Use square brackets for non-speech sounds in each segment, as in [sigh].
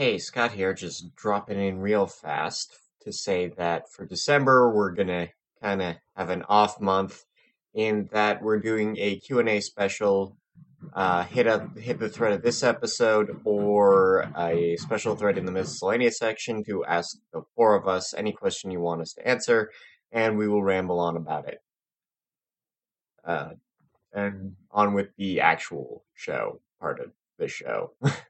Hey, Scott here, just dropping in real fast to say that for December we're gonna kind of have an off month in that we're doing a Q&A special. Uh, hit up hit the thread of this episode or a special thread in the miscellaneous section to ask the four of us any question you want us to answer, and we will ramble on about it. Uh, and on with the actual show part of the show. [laughs]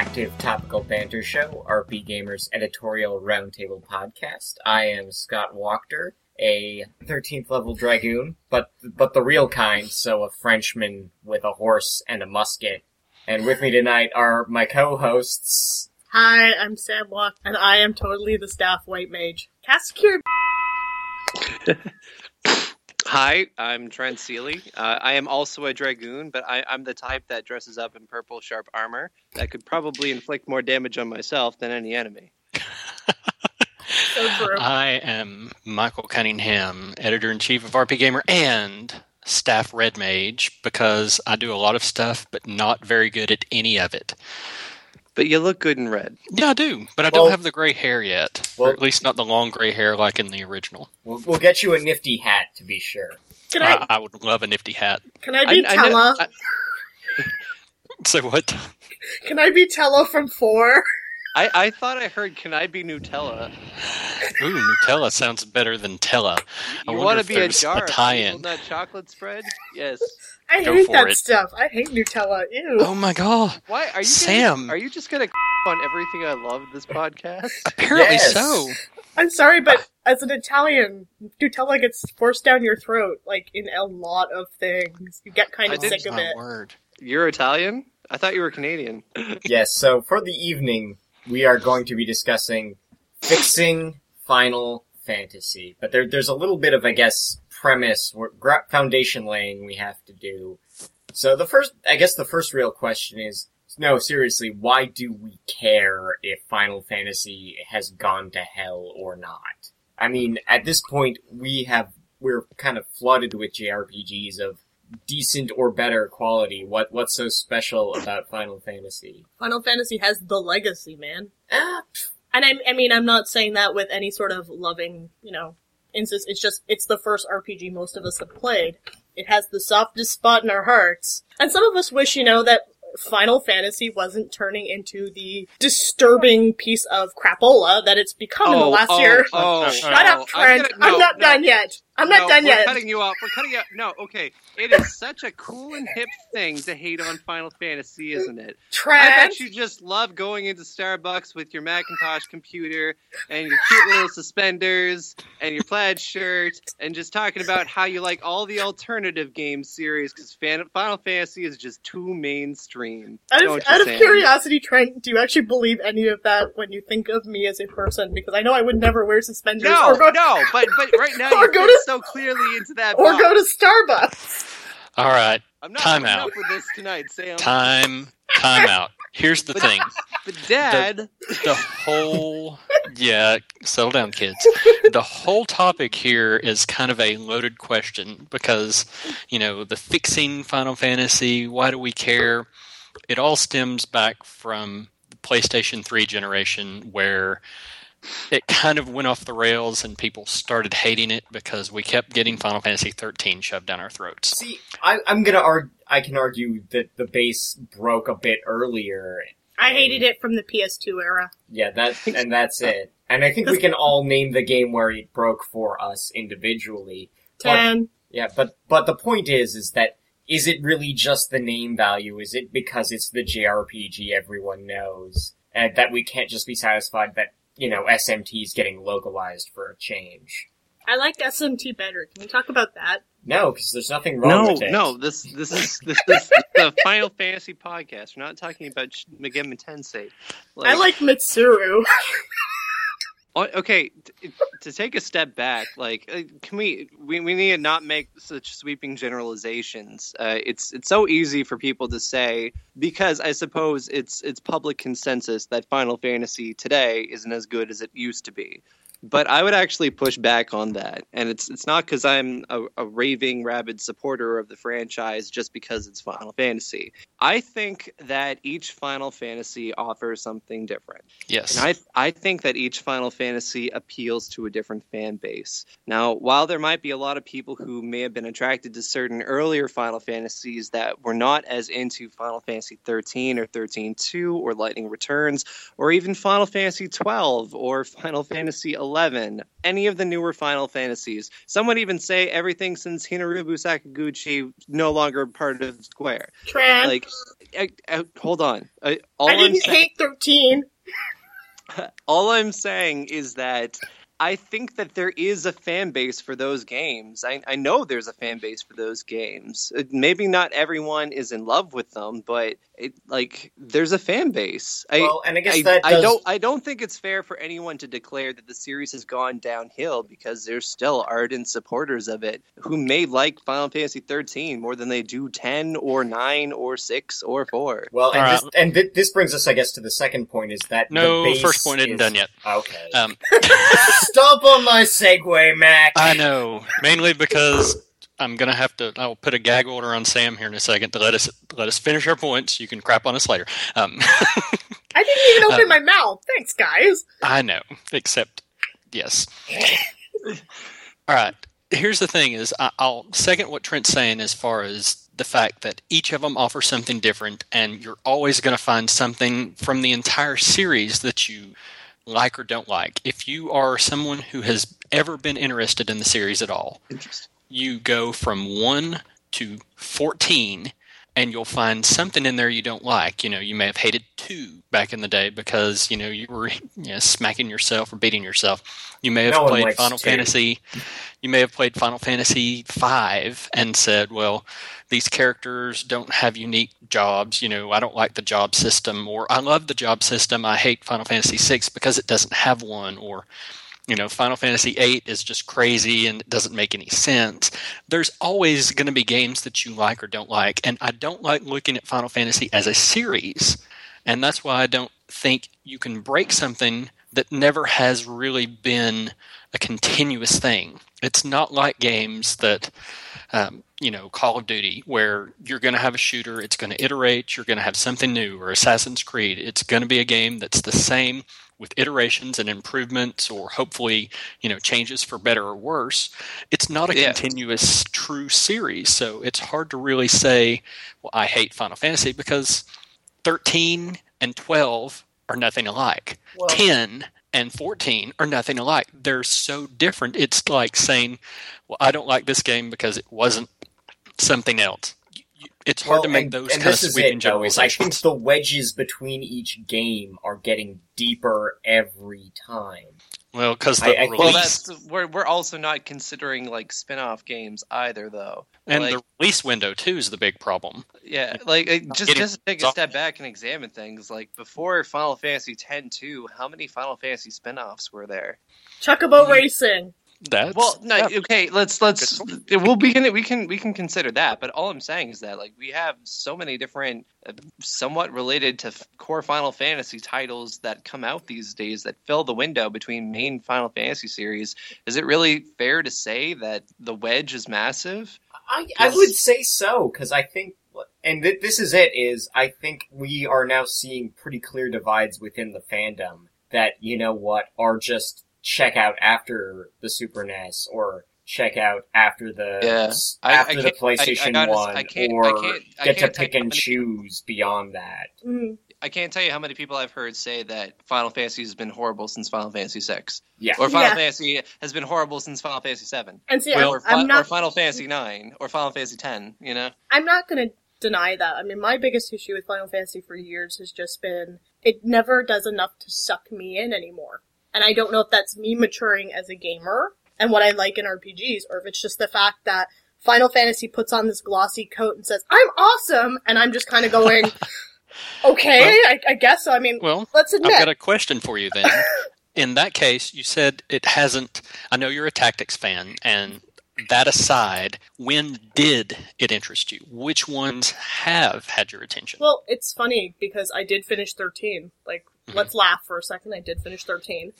Active Topical Banter Show, RPGamers editorial roundtable podcast. I am Scott Wachter, a 13th level dragoon, but but the real kind, so a Frenchman with a horse and a musket. And with me tonight are my co-hosts. Hi, I'm Sam Walk, and I am totally the staff white mage. Cast cure. [laughs] Hi, I'm Trent Seeley. Uh, I am also a dragoon, but I, I'm the type that dresses up in purple sharp armor that could probably inflict more damage on myself than any enemy. [laughs] So true. I am Michael Cunningham, editor in chief of RPGamer and staff red mage because I do a lot of stuff but not very good at any of it. But you look good in red. Yeah, I do, but I Well- don't have the gray hair yet, Well- or at least not the long gray hair like in the original. We'll, we'll get you a nifty hat to be sure. Can I I, I would love a nifty hat. can I be I know- Tellah? I- [laughs] So what? Can I be Tellah from four? [laughs] I, I thought I heard, "Can I be Nutella?" Ooh, Nutella sounds better than Tellah. I You want to be a there's a tie-in. hazelnut chocolate spread? Yes. I Go hate that it. stuff. I hate Nutella. Ew. Oh my god! Why are you Sam. Gonna, are you just gonna [laughs] on everything I love this podcast? Apparently Yes. so. I'm sorry, but as an Italian, Nutella gets forced down your throat, like in a lot of things. You get kind of did- sick of my it. word. You're Italian? I thought you were Canadian. Yes, so for the evening, we are going to be discussing fixing Final Fantasy. But there, there's a little bit of, I guess, premise, foundation laying we have to do. So the first, I guess the first real question is, no, seriously, why do we care if Final Fantasy has gone to hell or not? I mean, at this point, we have, we're kind of flooded with JRPGs of decent or better quality. What, what's so special about Final Fantasy? Final Fantasy has the legacy, man. Ah, And I, I mean, I'm not saying that with any sort of loving, you know, insist. It's just, it's the first RPG most of us have played. It has the softest spot in our hearts. And some of us wish, you know, that Final Fantasy wasn't turning into the disturbing piece of crapola that it's become in the last year. Oh, Shut oh, up, Trent. I'm, gonna- I'm not no, done yet. I'm not no, done we're yet. cutting you off. We're cutting you off. No, okay. It is such a cool and hip thing to hate on Final Fantasy, isn't it? Trash. I bet you just love going into Starbucks with your Macintosh computer and your cute little suspenders and your plaid shirt and just talking about how you like all the alternative game series because Final Fantasy is just too mainstream. Out of, out of curiosity, Trent, do you actually believe any of that when you think of me as a person? Because I know I would never wear suspenders No, or go no, but but right now [laughs] Or go to- so clearly into that or box. go to Starbucks. All right, I'm not Time out. up with this tonight, Sam. time, time out. Here's the But- thing. But Dad, the whole yeah settle down kids the whole topic here is kind of a loaded question because you know the fixing final fantasy why do we care it all stems back from the playstation 3 generation where it kind of went off the rails and people started hating it because we kept getting final fantasy 13 shoved down our throats See, I, I'm gonna argue. I can argue that the base broke a bit earlier. I hated it from the PS2 era. Yeah, that and that's [laughs] it. And I think we can all name the game where it broke for us individually. Ten. Yeah, but but the point is, is that is it really just the name value? Is it because it's the JRPG everyone knows, and that we can't just be satisfied that you know SMT is getting localized for a change? I like SMT better. Can we talk about that? No, because there's nothing wrong No, with it. no, this this is this is the Final Fantasy podcast. We're not talking about Sh- Megami Tensei. I like Mitsuru. [laughs] Oh, Okay, to take a step back, like, uh, can we, we we need to not make such sweeping generalizations. Uh, it's it's so easy for people to say because I suppose it's it's public consensus that Final Fantasy today isn't as good as it used to be. But I would actually push back on that, and it's it's not because I'm a, a raving rabid supporter of the franchise just because it's Final Fantasy. I think that each Final Fantasy offers something different. Yes. And I I think that each Final Fantasy appeals to a different fan base. Now, while there might be a lot of people who may have been attracted to certain earlier Final Fantasies that were not as into Final Fantasy 13 or 13-2 or Lightning Returns or even Final Fantasy 12 or Final Fantasy 11, any of the newer Final Fantasies, some would even say everything since Hironobu Sakaguchi no longer part of Square. Tran. Like, I, I- hold on. I, all I didn't saying- hate 13. [laughs] all I'm saying is that I think that there is a fan base for those games. I, I know there's a fan base for those games. Uh, Maybe not everyone is in love with them, but it like there's a fan base. I, Well, and I guess I, that I does- don't I don't think it's fair for anyone to declare that the series has gone downhill because there's still ardent supporters of it who may like Final Fantasy 13 more than they do 10 or 9 or 6 or 4. Well, and All this, and thi- this brings us, I guess, to the second point: is that no, the base first point isn't is- done yet. Okay. Um, [laughs] Stop on my segue, Mac. I know, mainly because I'm gonna have to. I'll put a gag order on Sam here in a second to let us let us finish our points. You can crap on us later. Um, [laughs] I didn't even open Uh, my mouth. Thanks, guys. I know, except yes. All right. Here's the thing: is I, I'll second what Trent's saying as far as the fact that each of them offers something different, and you're always going to find something from the entire series that you like or don't like. If you are someone who has ever been interested in the series at all, you go from 1 to 14 and you'll find something in there you don't like. You know, you may have hated 2 back in the day because, you know, you were [laughs] you know, smacking yourself or beating yourself. You may have No played Final 2. Fantasy you may have played Final Fantasy 5 and said, well, these characters don't have unique jobs. You know, I don't like the job system, or I love the job system. I hate Final Fantasy 6 because it doesn't have one, or you know, Final Fantasy VIII is just crazy and it doesn't make any sense. There's always going to be games that you like or don't like, and I don't like looking at Final Fantasy as a series, and that's why I don't think you can break something that never has really been a continuous thing. It's not like games that, um, you know, Call of Duty, where you're going to have a shooter, it's going to iterate, you're going to have something new, or Assassin's Creed. It's going to be a game that's the same with iterations and improvements, or hopefully, you know, changes for better or worse. It's not a Yeah. continuous, true series. So it's hard to really say, well, I hate Final Fantasy because 13 and 12 are nothing alike. Well- 10 and 14 are nothing alike. They're so different. It's like saying, well, I don't like this game because it wasn't something else. You- you- It's hard Well, to make and- those and kind of this is sweeping it, though, is I think the wedges between each game are getting deeper every time. Well, because the I think- Well, release that's we're we're also not considering like spin-off games either, though. and like- the release window too is the big problem. Yeah, like uh, just getting just take a step back and examine things. Like before Final Fantasy X-2, how many Final Fantasy spin-offs were there? Chocobo Mm-hmm. Racing. That's Well, no, yeah. okay, let's let's we'll begin. We can we can consider that, but all I'm saying is that like we have so many different, uh, somewhat related to f- core Final Fantasy titles that come out these days that fill the window between main Final Fantasy series. Is it really fair to say that the wedge is massive? I, I would say so because I think, and th- this is it. Is I think we are now seeing pretty clear divides within the fandom that you know what are just check out after the Super NES or check out after the Yeah. s- I- I after the can't- I- I PlayStation gotta One I can't- I or can't- I get to can't tell pick and many- choose beyond that. Mm. I can't tell you how many people I've heard say that Final Fantasy has been horrible since Final Fantasy VI, Yeah. or Final Yeah. Fantasy has been horrible since Final Fantasy VII, And see, or, I'm, Fi- I'm or. Final Fantasy IX, or Final Fantasy X. You know, I'm not going to deny that. I mean, my biggest issue with Final Fantasy for years has just been it never does enough to suck me in anymore. And I don't know if that's me maturing as a gamer and what I like in RPGs, or if it's just the fact that Final Fantasy puts on this glossy coat and says, I'm awesome! And I'm just kind of going, [laughs] okay, I, I guess so. I mean, Well, let's admit. I've got a question for you then. [laughs] In that case, you said it hasn't. I know you're a tactics fan, and that aside, when did it interest you? Which ones have had your attention? Well, it's funny because I did finish 13. Like, Mm-hmm. let's laugh for a second. I did finish 13.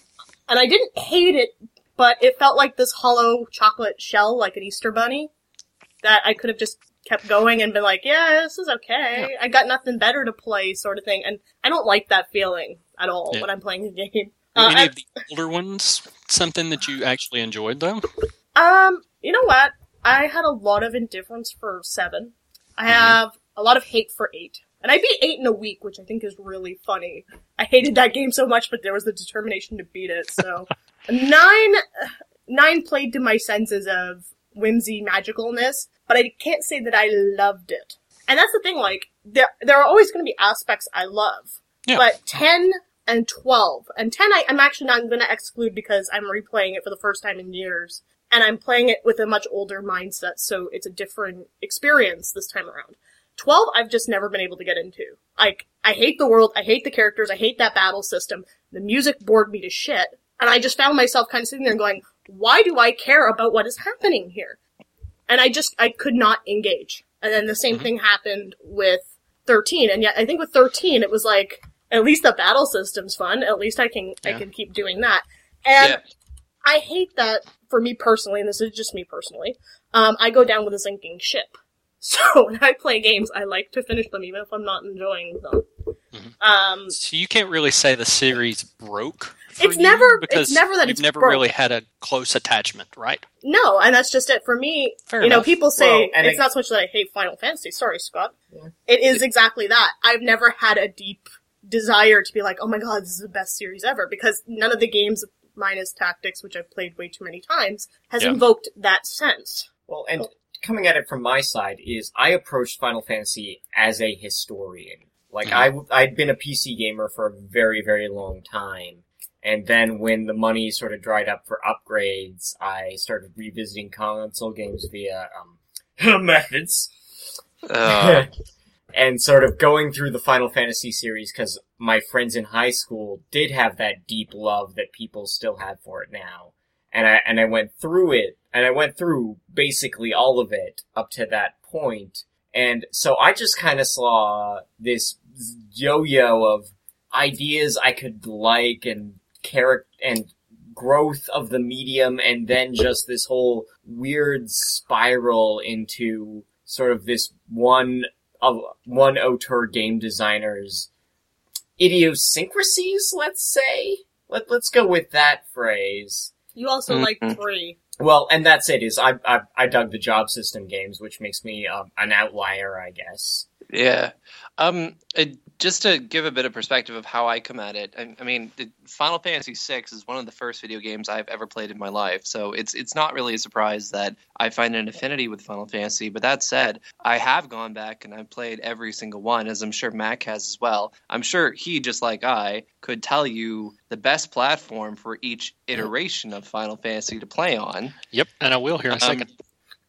And I didn't hate it, but it felt like this hollow chocolate shell, like an Easter bunny, that I could have just kept going and been like, yeah, this is okay. I got nothing better to play, sort of thing. And I don't like that feeling at all Yeah. when I'm playing a game. [laughs] Were Uh, any I- of the older ones something that you actually enjoyed, though? Um, you know what? I had a lot of indifference for seven. I have a lot of hate for eight. And I beat eight in a week, which I think is really funny. I hated that game so much, but there was the determination to beat it, so. [laughs] nine, nine played to my senses of whimsy magicalness, but I can't say that I loved it. And that's the thing, like, there, there are always gonna be aspects I love. Yeah. But 10 and 12, and 10 I, I'm actually not gonna exclude because I'm replaying it for the first time in years and I'm playing it with a much older mindset, so it's a different experience this time around. 12, I've just never been able to get into. Like, I hate the world, I hate the characters, I hate that battle system. The music bored me to shit, and I just found myself kind of sitting there going, why do I care about what is happening here? And I just, I could not engage. And then the same thing happened with 13, and yet I think with 13, it was like, at least the battle system's fun, at least I can, I can keep doing that. And yeah. I hate that for me personally, and this is just me personally. Um, I go down with a sinking ship. [laughs] So when I play games, I like to finish them, even if I'm not enjoying them. Mhm. Um, So you can't really say the series broke. for It's you never- it's because never that you've it's never broke. really had a close attachment, right? no, and that's just it for me. Fair you know, people say Well, it's I- not so much that I hate Final Fantasy. Sorry, Scott. Yeah. It is exactly that. I've never had a deep desire to be like, oh my god, this is the best series ever, because none of the games, minus Tactics, which I've played way too many times, has Yeah. invoked that sense. Well, and coming at it from my side is I approached Final Fantasy as a historian. Like Mhm. I w- I'd been a PC gamer for a very very long time, and then when the money sort of dried up for upgrades, I started revisiting console games via um, [laughs] methods. Uh, [laughs] [laughs] and sort of going through the Final Fantasy series because my friends in high school did have that deep love that people still have for it now. And I, and I went through it, and I went through basically all of it up to that point. And so I just kind of saw this yo-yo of ideas I could like and character and growth of the medium and then just this whole weird spiral into sort of this one of one auteur game designer's idiosyncrasies, let's say. Let, let's go with that phrase. You also Mhm. like three. Well, and that's it. Is I I, I dug the job system games, which makes me um, an outlier, I guess. Yeah. Um, uh, just to give a bit of perspective of how I come at it, I, I mean, the Final Fantasy VI is one of the first video games I've ever played in my life, so it's it's not really a surprise that I find an affinity with Final Fantasy. But that said, I have gone back and I've played every single one, as I'm sure Mac has as well. I'm sure he, just like I, could tell you the best platform for each iteration of Final Fantasy to play on. Yep, and I will here in a Um, second.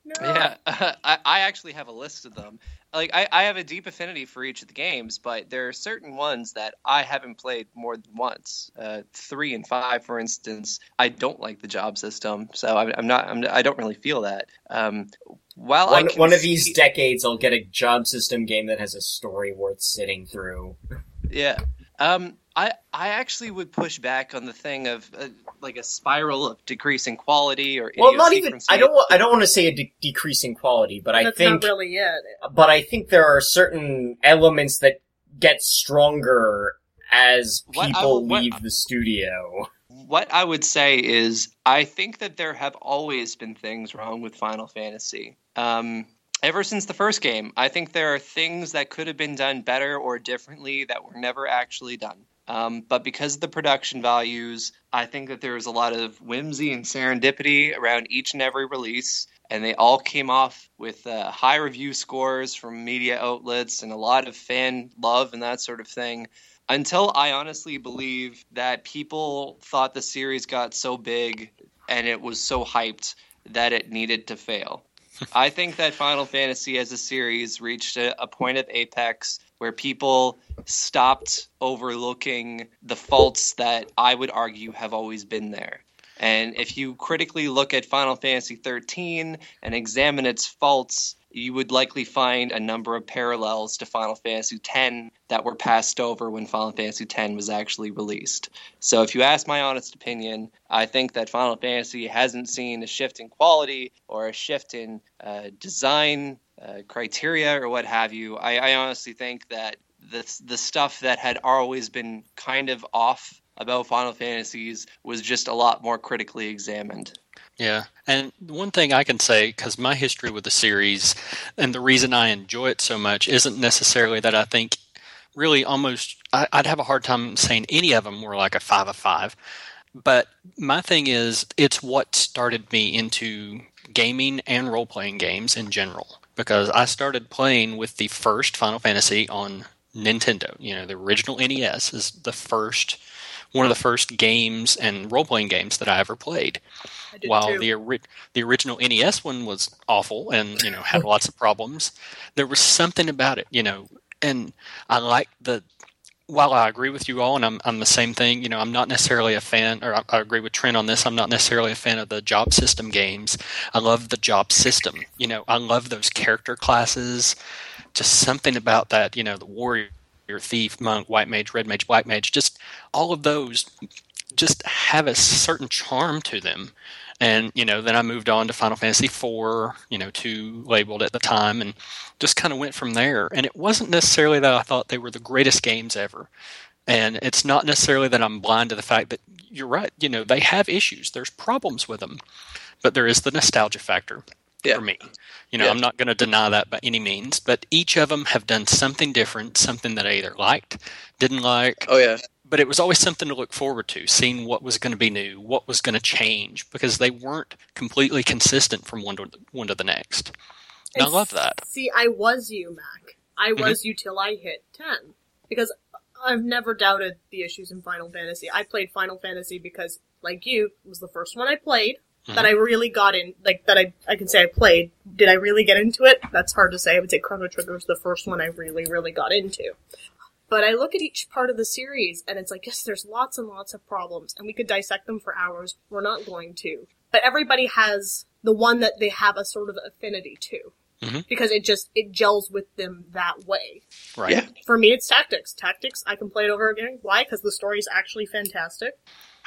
No. Yeah, [laughs] I, I actually have a list of them. Like I, I have a deep affinity for each of the games, but there are certain ones that I haven't played more than once. Uh, three and five, for instance, I don't like the job system, so I'm, I'm not. I'm, I don't really feel that. Um, while One, one of these see- decades, I'll get a job system game that has a story worth sitting through. [laughs] Yeah. Um, I I actually would push back on the thing of uh, like a spiral of decreasing quality or Well, not even. I don't. wa- I don't want to say a de- decreasing quality, but I think not really it. but I think there are certain elements that get stronger as What I people what- leave the studio. What I would say is, I think that there have always been things wrong with Final Fantasy. Um, ever since the first game. I think there are things that could have been done better or differently that were never actually done. Um, but because of the production values, I think that there was a lot of whimsy and serendipity around each and every release, and they all came off with uh, high review scores from media outlets and a lot of fan love and that sort of thing. Until I honestly believe that people thought the series got so big and it was so hyped that it needed to fail. [laughs] I think that Final Fantasy as a series reached a, a, point of apex where people stopped overlooking the faults that I would argue have always been there. And if you critically look at Final Fantasy 13 and examine its faults, you would likely find a number of parallels to Final Fantasy X that were passed over when Final Fantasy X was actually released. So, if you ask my honest opinion, I think that Final Fantasy hasn't seen a shift in quality or a shift in uh, design uh, criteria or what have you. I, I honestly think that the the stuff that had always been kind of off about Final Fantasies was just a lot more critically examined. Yeah. And one thing I can say, because my history with the series and the reason I enjoy it so much isn't necessarily that I think really almost, I, would have a hard time saying any of them were like a five of five. But my thing is, it's what started me into gaming and role playing games in general. Because I started playing with the first Final Fantasy on Nintendo. You know, the original NES is the first one of the first games and role playing games that I ever played. I While too. the ori- the original NES one was awful and you know had lots of problems, there was something about it, you know, and I like the. While I agree with you all, and I'm I'm the same thing, you know, I'm not necessarily a fan, or I, I agree with Trent on this. I'm not necessarily a fan of the job system games. I love the job system. You know, I love those character classes. Just something about that, you know, the warrior thief, monk, white mage, red mage, black mage, just all of those just have a certain charm to them. And, you know, then I moved on to Final Fantasy IV, you know, two labeled at the time, and just kind of went from there. And it wasn't necessarily that I thought they were the greatest games ever. And it's not necessarily that I'm blind to the fact that you're right, you know, they have issues. There's problems with them. But there is the nostalgia factor Yeah. for me. You know, Yeah. I'm not going to deny that by any means, but each of them have done something different, something that I either liked, didn't like, Oh yeah. but it was always something to look forward to, seeing what was going to be new, what was going to change, because they weren't completely consistent from one to one to the next. I love that. See, I was you, Mac. I Mm-hmm. was you till I hit 10. Because I've never doubted the issues in Final Fantasy. I played Final Fantasy because, like you, it was the first one I played Mm-hmm. that I really got in, like, that I, I can say I played. Did I really get into it? That's hard to say. I would say Chrono Trigger was the first one I really, really got into. But I look at each part of the series and it's like, yes, there's lots and lots of problems and we could dissect them for hours. We're not going to. But everybody has the one that they have a sort of affinity to. Mhm. Because it just, it gels with them that way. Right. Yeah. For me, it's tactics. Tactics, I can play it over again. Why? Because the story is actually fantastic.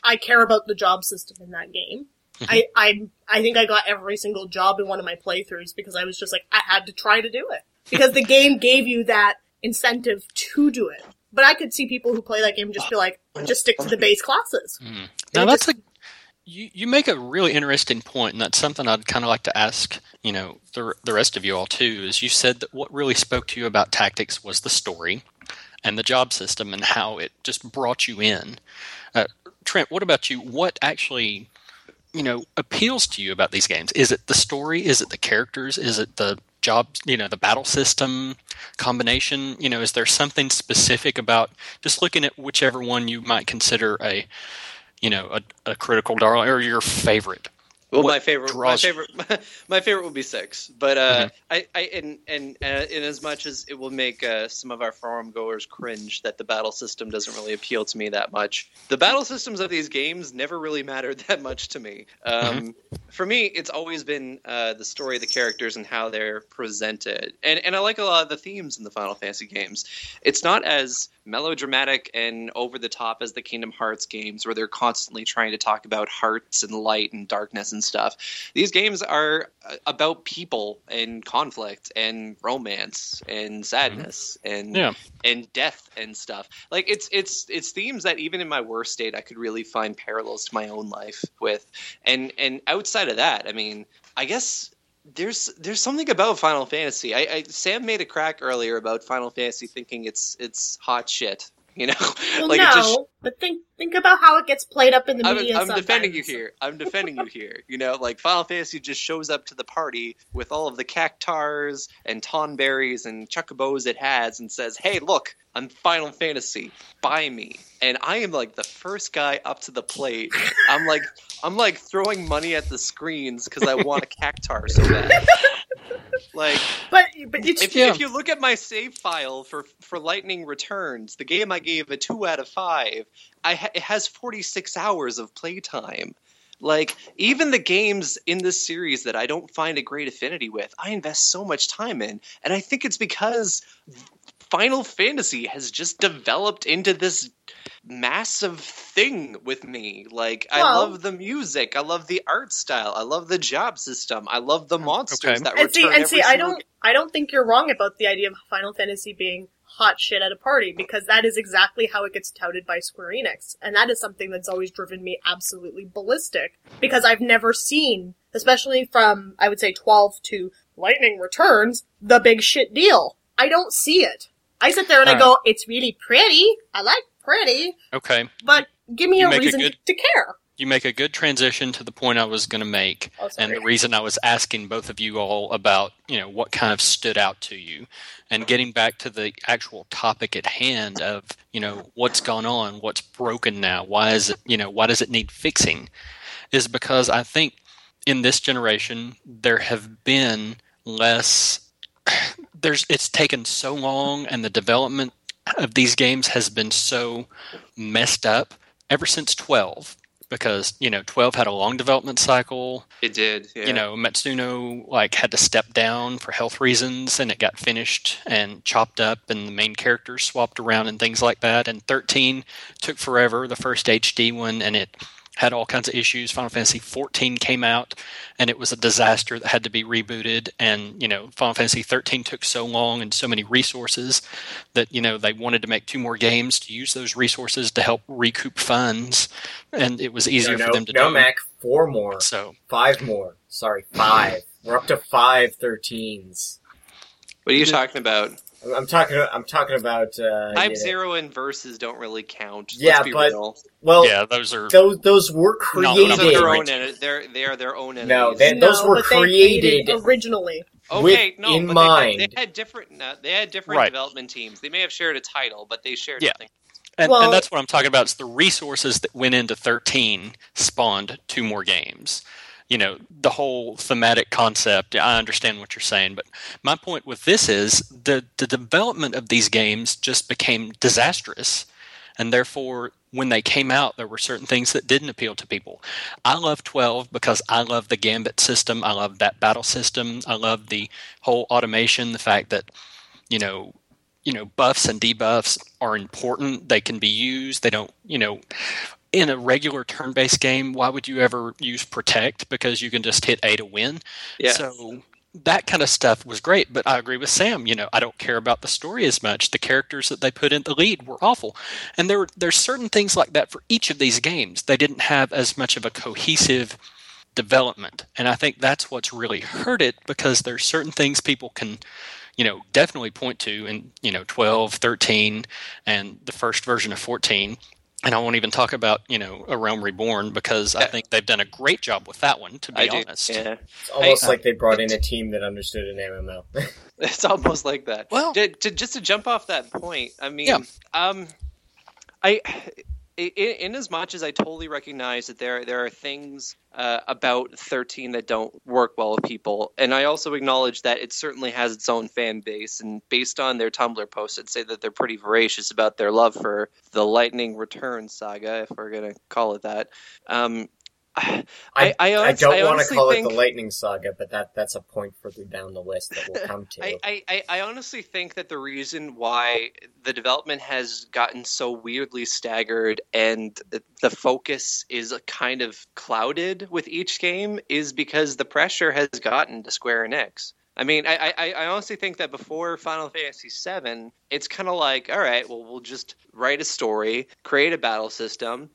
I care about the job system in that game. I, I, I think I got every single job in one of my playthroughs because I was just like, I had to try to do it. Because the game gave you that incentive to do it. But I could see people who play that game just be like, just stick to the base classes. Now that's just- a you, you make a really interesting point, and that's something I'd kind of like to ask. You know, the the rest of you all too. Is you said that what really spoke to you about tactics was the story and the job system and how it just brought you in. Uh, Trent, what about you? What actually, you know, appeals to you about these games? Is it the story? Is it the characters? Is it the job? You know, the battle system combination. You know, is there something specific about just looking at whichever one you might consider a you know, a, a critical darling or your favorite. Well, my favorite, my favorite, [laughs] my favorite would be six. But uh, Mhm. I, I, and and uh, in as much as it will make uh, some of our forum goers cringe that the battle system doesn't really appeal to me that much, the battle systems of these games never really mattered [laughs] that much to me. Um, For me, it's always been uh, the story of the characters and how they're presented, and and I like a lot of the themes in the Final Fantasy games. It's not as melodramatic and over the top as the Kingdom Hearts games, where they're constantly trying to talk about hearts and light and darkness and stuff. These games are uh, about people and conflict and romance and sadness and Yeah. and death and stuff. Like it's it's it's themes that even in my worst state I could really find parallels to my own life with. And and outside of that, I mean, I guess there's there's something about Final Fantasy. I, I Sam made a crack earlier about Final Fantasy thinking it's it's hot shit. You know, [laughs] Well, like no, just but think think about how it gets played up in the I'm, media. I'm defending you here. I'm defending you here. You know, like Final Fantasy just shows up to the party with all of the cactuars and tonberries and chocobos it has and says, "Hey, look, I'm Final Fantasy. Buy me." And I am like the first guy up to the plate. I'm like, I'm like throwing money at the screens because I want a cactuar so bad. [laughs] Like, But but if you, if you look at my save file for for Lightning Returns, the game I gave a two out of five, I ha- it has forty six hours of playtime. Like even the games in this series that I don't find a great affinity with, I invest so much time in, and I think it's because Final Fantasy has just developed into this massive thing with me. Like I love the music, I love the art style, I love the job system, I love the monsters Okay. that and see return and see I don't I don't think you're wrong about the idea of Final Fantasy being hot shit at a party because that is exactly how it gets touted by Square Enix and that is something that's always driven me absolutely ballistic because I've never seen especially from I would say 12 to Lightning Returns the big shit deal. I don't see it. I sit there and I All go it's really pretty. I like pretty, Okay, but give me You a make a reason good- to care. you make a good transition to the point I was going to make, Oh, and the reason I was asking both of you all about, you know, what kind of stood out to you, and getting back to the actual topic at hand of, you know, what's gone on, what's broken now, why is it, you know, why does it need fixing, is because I think in this generation there have been less. There's it's taken so long, and the development of these games has been so messed up ever since 12 because you know 12 had a long development cycle It did. Yeah. you know matsuno like had to step down for health reasons and it got finished and chopped up and the main characters swapped around and things like that and 13 took forever the first hd one and it had all kinds of issues final fantasy 14 came out and it was a disaster that had to be rebooted and you know final fantasy 13 took so long and so many resources that you know they wanted to make two more games to use those resources to help recoup funds and it was easier no, for them to no, do Mac, four more, so five more. Sorry, five. We're up to five 13s. what are you talking about? I'm- I'm talking. I'm talking about. Uh, Type you know- Zero and verses don't really count. Let's Yeah, be but- real. Well, yeah those are those those were No, Those those are their created. own. They're they are their own No, entities. they- those No, were but created originally. okay, with- no, in but mind. They had, they had different. Uh, they had different Right. development teams. They may have shared a title, but they shared Yeah. nothing. And, Well- and that's what I'm talking about. It's the resources that went into 13 spawned two more games. You know, the whole thematic concept, I understand what you're saying, but my point with this is the, the development of these games just became disastrous. And therefore, when they came out, there were certain things that didn't appeal to people. I love 12 because I love the gambit system. I love that battle system. I love the whole automation, the fact that, you know, you know buffs and debuffs are important they can be used they don't you know in a regular turn-based game why would you ever use protect? Because you can just hit a to win. Yeah. so that kind of stuff was great but i agree with sam. You know i don't care about the story as much. The characters that they put in the lead were awful. And there there's certain things like that for each of these games. They didn't have as much of a cohesive development. And i think that's what's really hurt it because there's certain things people can you know definitely point to in you know 12 13 and the first version of 14 and i won't even talk about you know a realm reborn because i think they've done a great job with that one to be I do. honest Yeah, It's almost I- like they brought in a team that understood an MMO. [laughs] it's almost like that. Well- to, to, just to jump off that point, I mean, Yeah. um, I. In, in as much as I totally recognize that there there are things uh, about 13 that don't work well with people, and I also acknowledge that it certainly has its own fan base, and based on their Tumblr posts, I'd say that they're pretty voracious about their love for the Lightning Return saga, if we're gonna call it that. Um, I, I, I, I don't want to call think, it the Lightning Saga, but that that's a point further down the list that we'll [laughs] come to. I, I, I- I honestly think that the reason why the development has gotten so weirdly staggered and the focus is kind of clouded with each game is because the pressure has gotten to Square Enix. I mean, I, I, I honestly think that before Final Fantasy VII, it's kind of like, all right, well, we'll just write a story, create a battle system,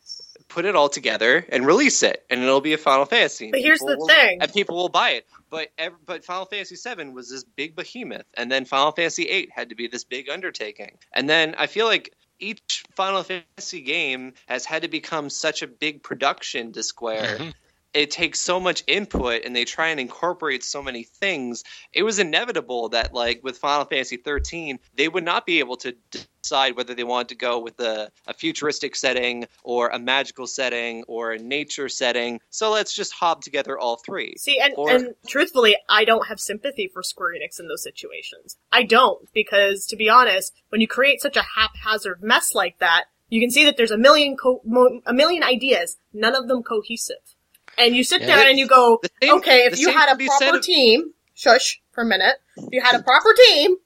put it all together, and release it, and it'll be a Final Fantasy. But here's the will- thing. and people will buy it. but but Final Fantasy VII was this big behemoth, and then Final Fantasy VIII had to be this big undertaking, and then I feel like each Final Fantasy game has had to become such a big production to Square. Mhm. It takes so much input, and they try and incorporate so many things. It was inevitable that, like with Final Fantasy 13, they would not be able to decide whether they wanted to go with a, a futuristic setting or a magical setting or a nature setting. So let's just hob together all three. See, and, Or- and truthfully, I don't have sympathy for Square Enix in those situations. I don't, because to be honest, when you create such a haphazard mess like that, you can see that there's a million co- mo- a million ideas, none of them cohesive. And you sit Yeah. there and you go, same- okay, if you had a could be proper of- team, shush for a minute, if you had a proper team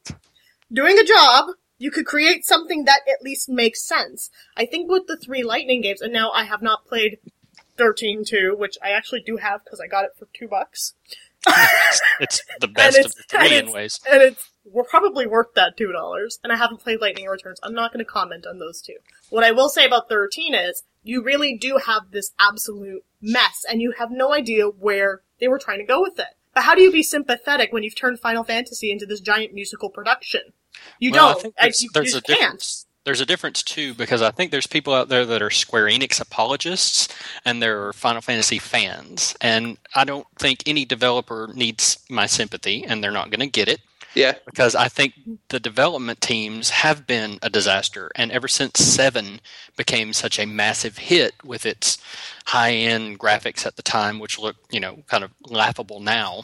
doing a job, you could create something that at least makes sense. I think with the three Lightning games, and now I have not played 13 2, which I actually do have because I got it for two bucks. It's the [laughs] best it's- of the three in ways. and it's we're probably worth that two dollars. And I haven't played Lightning Returns. I'm not going to comment on those two. What I will say about thirteen is you really do have this absolute mess, and you have no idea where they were trying to go with it. But how do you be sympathetic when you've turned Final Fantasy into this giant musical production? You Well, don't. there's, you, there's you a can't. difference. There's a difference too because I think there's people out there that are Square Enix apologists and they're Final Fantasy fans, and I don't think any developer needs my sympathy, and they're not going to get it Yeah. because I think the development teams have been a disaster, and ever since Seven became such a massive hit with its high-end graphics at the time, which look you know kind of laughable now,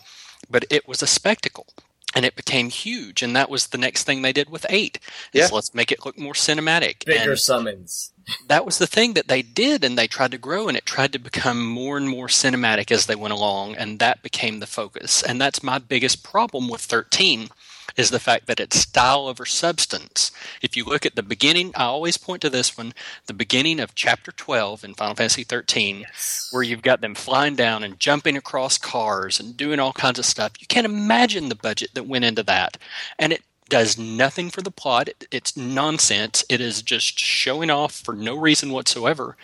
but it was a spectacle. And it became huge, and that was the next thing they did with eight. Is Yeah. let's make it look more cinematic. Bigger And summons. that was the thing that they did and they tried to grow and it tried to become more and more cinematic as they went along and that became the focus and that's my biggest problem with 13 is the fact that it's style over substance if you look at the beginning i always point to this one the beginning of chapter 12 in final fantasy 13 where you've got them flying down and jumping across cars and doing all kinds of stuff you can't imagine the budget that went into that and it does nothing for the plot. It's nonsense. It is just showing off for no reason whatsoever.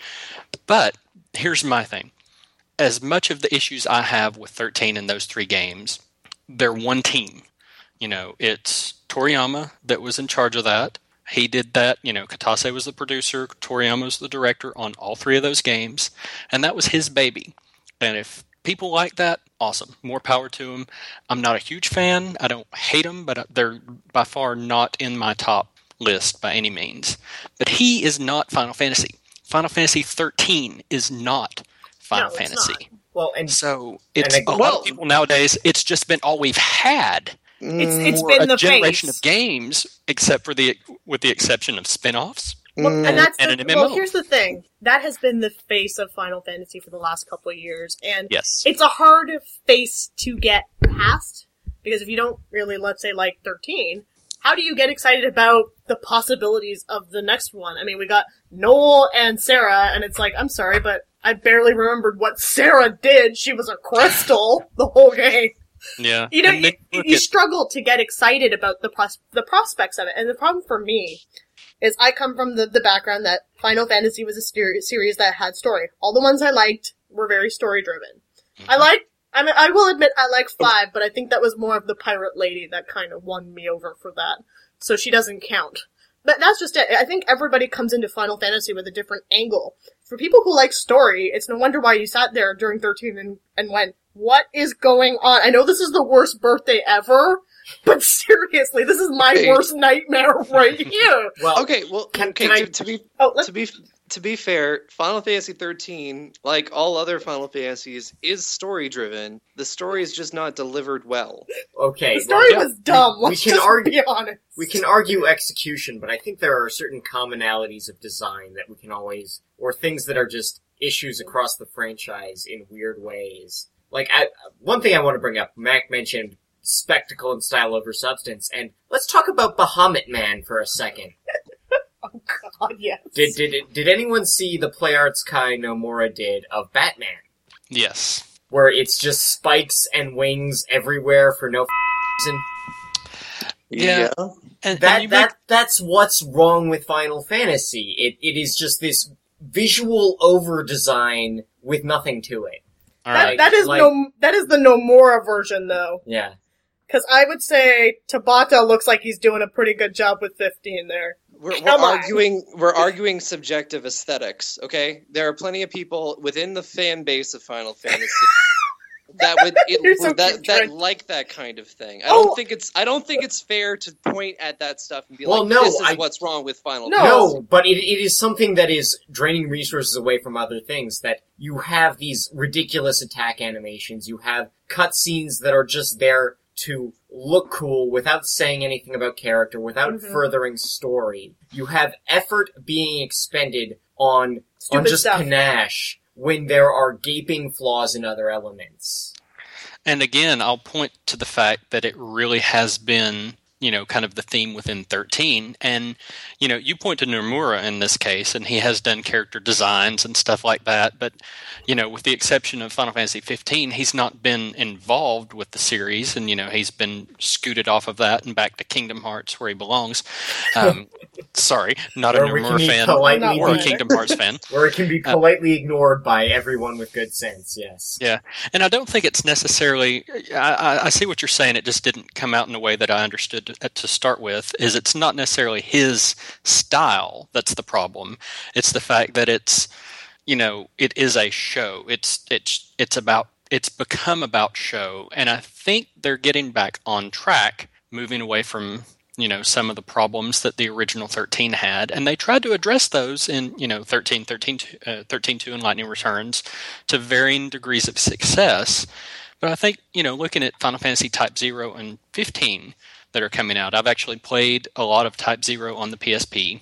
But here's my thing. As much of the issues I have with 13 in those three games, they're one team. You know, it's Toriyama that was in charge of that. He did that. You know, Kitase was the producer, Toriyama was the director on all three of those games, and that was his baby. And if people like that, awesome. More power to them. I'm not a huge fan. I don't hate them, but they're by far not in my top list by any means. But he is not Final Fantasy. Final Fantasy 13 is not Final No, Fantasy. Well, and So it's And a I- lot of people nowadays. It's just been all we've had It's it's for been a the generation face. of games, except for the with the exception of spin-offs. Well, Mm. and that's and the, an well. Here's the thing: that has been the face of Final Fantasy for the last couple of years, and Yes. it's a hard face to get past because if you don't really, let's say, like 13, how do you get excited about the possibilities of the next one? I mean, we got Noel and Serah, and it's like, I'm sorry, but I barely remembered what Serah did. She was a crystal the whole game. Yeah. You know, you, you at- struggle to get excited about the pros- the prospects of it, and the problem for me is I come from the, the background that Final Fantasy was a ster- series that had story. All the ones I liked were very story driven. Mm-hmm. I like. I mean, I will admit I like five, but I think that was more of the pirate lady that kind of won me over for that. So she doesn't count. But that's just it. I think everybody comes into Final Fantasy with a different angle. For people who like story, it's no wonder why you sat there during 13 and, and went, what is going on? I know this is the worst birthday ever, but [laughs] seriously, this is my Hey. worst nightmare [laughs] right here. well, Okay, well, Can- okay. can I- to, to be Oh, let's, to be to be fair, Final Fantasy 13, like all other Final Fantasies, is story driven. The story is just not delivered well. okay. the story well, was dumb. we Let's can just argue- be honest. We can argue execution, but I think there are certain commonalities of design that we can always, or things that are just issues across the franchise in weird ways. Like, I, one thing I want to bring up, Mac mentioned spectacle and style over substance, and let's talk about Bahamut Man for a second. [laughs] [laughs] Oh god, yes. Did did did anyone see the Play Arts Kai Nomura did of Batman, yes. where it's just spikes and wings everywhere for no reason? Yeah. And, and that you that that's what's wrong with Final Fantasy. It it is just this visual over design with nothing to it. All That, right. that is like- no. That is the Nomura version, though, Yeah. because I would say Tabata looks like he's doing a pretty good job with 15 there. We're, we're Come on. arguing we're arguing subjective aesthetics, okay? There are plenty of people within the fan base of Final Fantasy [laughs] that would it, so that cute, that like that kind of thing. I Oh. don't think it's I don't think it's fair to point at that stuff and be Well, like, no, "This is I- what's wrong with Final No. Fantasy." No, but it, it is something that is draining resources away from other things. That you have these ridiculous attack animations, you have cutscenes that are just there to look cool without saying anything about character, without Mhm. furthering story. You have effort being expended on on just stuff. panache when there are gaping flaws in other elements. And again, I'll point to the fact that it really has been, you know, kind of the theme within 13. And, you know, you point to Nomura in this case, and he has done character designs and stuff like that. But, you know, with the exception of Final Fantasy 15, he's not been involved with the series. And, you know, he's been scooted off of that and back to Kingdom Hearts where he belongs. Um, [laughs] sorry, not a Where we can Nomura be fan politely or a either. Kingdom Hearts fan. [laughs] Where it can be Uh, politely ignored by everyone with good sense, yes. Yeah, and I don't think it's necessarily. I, I, I see what you're saying. It just didn't come out in a way that I understood to, to start with. Is it's not necessarily his style that's the problem. It's the fact that it's, you know, it is a show. It's it's it's about it's become about show, and I think they're getting back on track, moving away from you know some of the problems that the original 13 had and they tried to address those in you know 13 13 uh, 13 2 and lightning returns to varying degrees of success but i think you know looking at final fantasy type 0 and 15 that are coming out i've actually played a lot of type 0 on the psp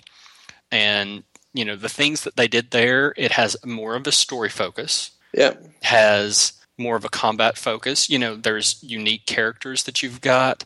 and you know the things that they did there it has more of a story focus Yeah. has more of a combat focus. You know, there's unique characters that you've got.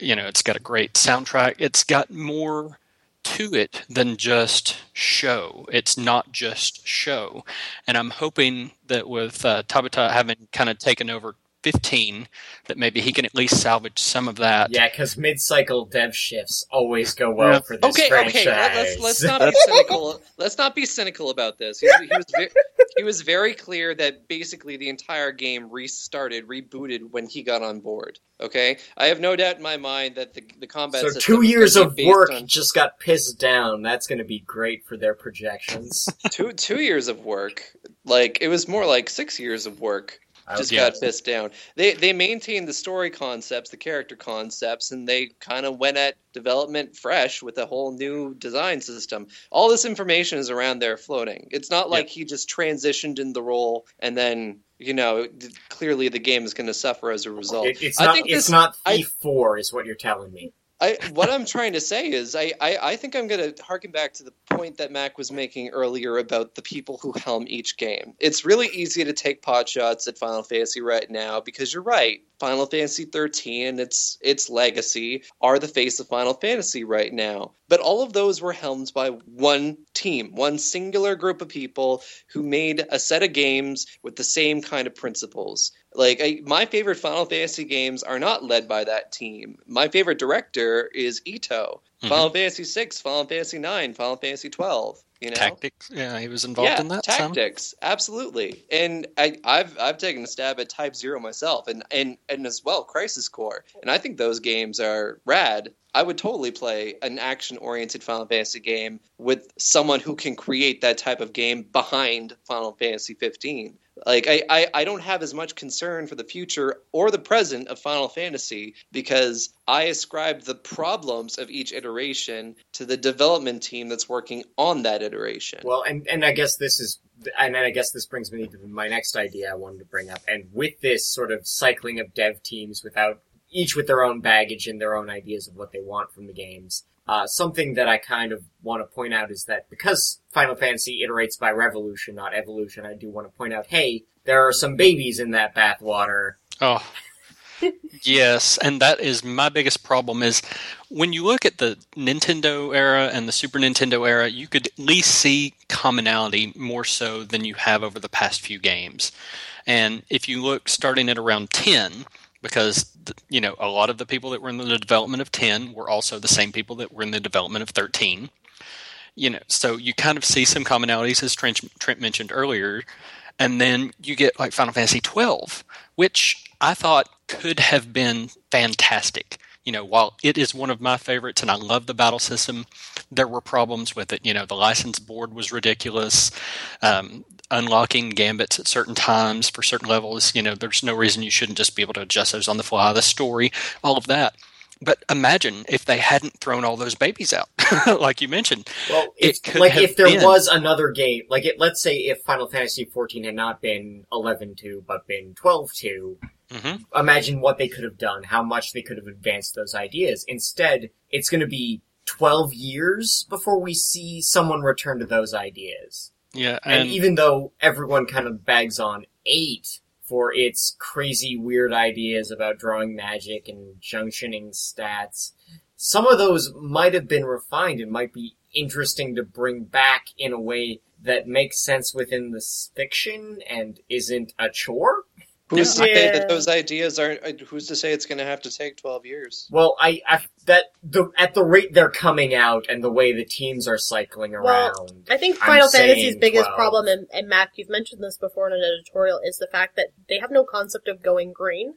You know, it's got a great soundtrack. It's got more to it than just show. It's not just show. And I'm hoping that with uh, Tabata having kind of taken over 15, that maybe he can at least salvage some of that. Yeah, because mid-cycle dev shifts always go well Yeah. for this Okay, franchise. okay. Let, let's let's not be cynical. Let's not be cynical about this. He, he was ve- he was very clear that basically the entire game restarted, rebooted when he got on board. Okay, I have no doubt in my mind that the the combat. so two years of work on- just got pissed down. That's going to be great for their projections. [laughs] two two years of work. Like it was more like six years of work. Just Yeah. got pissed down. They they maintained the story concepts, the character concepts, and they kind of went at development fresh with a whole new design system. All this information is around there floating. It's not like he just transitioned in the role and then you know clearly the game is going to suffer as a result. It- it's I not. think It's this- not I- Thief Four, is what you're telling me. I what I'm trying to say is I, I, I think I'm going to harken back to the point that Mac was making earlier about the people who helm each game. It's really easy to take pot shots at Final Fantasy right now because you're right. Final Fantasy 13 its its legacy are the face of Final Fantasy right now. But all of those were helmed by one team, one singular group of people who made a set of games with the same kind of principles. Like I, my favorite Final Fantasy games are not led by that team. My favorite director is Ito. Mhm. Final Fantasy 6, Final Fantasy 9, Final Fantasy 12, you know. Tactics. Yeah, he was involved yeah, in that. tactics, absolutely. And I, I've I've taken a stab at Type Zero myself, and and and as well Crisis Core, and I think those games are rad. I would totally play an action-oriented Final Fantasy game with someone who can create that type of game behind Final Fantasy 15. Like I, I, I don't have as much concern for the future or the present of Final Fantasy because I ascribe the problems of each iteration to the development team that's working on that iteration. Well, and and I guess this is, and then I guess this brings me to my next idea I wanted to bring up. And with this sort of cycling of dev teams, without each with their own baggage and their own ideas of what they want from the games. Uh, something that I kind of want to point out is that because Final Fantasy iterates by revolution, not evolution, I do want to point out, hey, there are some babies in that bathwater. Oh. [laughs] yes, and that is my biggest problem is when you look at the Nintendo era and the Super Nintendo era, you could at least see commonality more so than you have over the past few games. And if you look starting at around 10, because you know a lot of the people that were in the development of 10 were also the same people that were in the development of 13 you know so you kind of see some commonalities as trent, trent mentioned earlier And then you get like Final Fantasy 12, which I thought could have been fantastic. You know, while it is one of my favorites and I love the battle system, there were problems with it. You know, the license board was ridiculous. Um, unlocking gambits at certain times for certain levels, you know, there's no reason you shouldn't just be able to adjust those on the fly. The story, all of that. But imagine if they hadn't thrown all those babies out, [laughs] like you mentioned. Well, It could like if there been. was another game, like it, let's say if Final Fantasy XIV had not been 11-2, but been 12-2, hmm imagine what they could have done, how much they could have advanced those ideas. Instead, it's going to be 12 years before we see someone return to those ideas. Yeah, And, and, even though everyone kind of bags on 8 for its crazy weird ideas about drawing magic and junctioning stats, some of those might have been refined and might be interesting to bring back in a way that makes sense within this fiction and isn't a chore. [laughs] Who's to say that those ideas aren't? uh, Who's to say it's going to have to take twelve years? Well, I, I that the at the rate they're coming out and the way the teams are cycling around. Well, around. I think I'm Final Fantasy's biggest 12. problem, and, and Mac, you've mentioned this before in an editorial, is the fact that they have no concept of going green.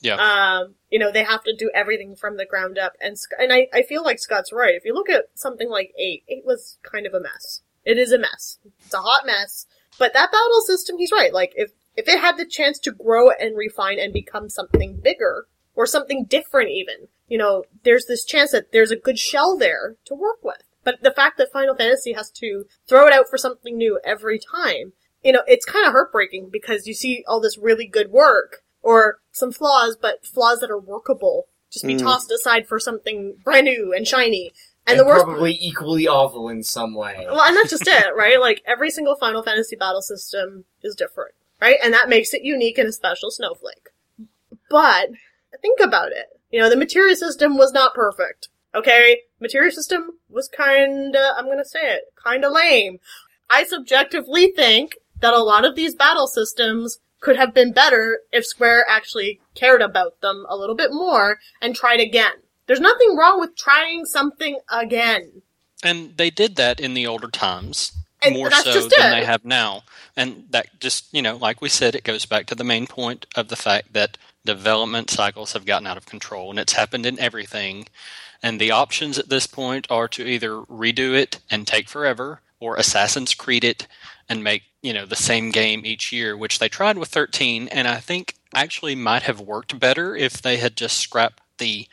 Yeah. Um, you know, they have to do everything from the ground up, and and I, I feel like Scott's right. If you look at something like eight, eight was kind of a mess. It is a mess. It's a hot mess. But that battle system, he's right. Like if if it had the chance to grow and refine and become something bigger or something different, even you know, there's this chance that there's a good shell there to work with. But the fact that Final Fantasy has to throw it out for something new every time, you know, it's kind of heartbreaking because you see all this really good work or some flaws, but flaws that are workable just be Mm. tossed aside for something brand new and shiny. And, and the worst probably equally awful in some way. well, and that's just it, right? Like every single Final Fantasy battle system is different, right? And that makes it unique and a special snowflake. But think about it. You know, the materia system was not perfect. Okay, materia system was kinda, I'm gonna say it, kinda lame. I subjectively think that a lot of these battle systems could have been better if Square actually cared about them a little bit more and tried again. There's nothing wrong with trying something again. and they did that in the older times And more so just than it. they have now. And that just, you know, like we said, it goes back to the main point of the fact that development cycles have gotten out of control and it's happened in everything. And the options at this point are to either redo it and take forever or Assassin's Creed it and make, you know, the same game each year, which they tried with 13 and I think actually might have worked better if they had just scrapped the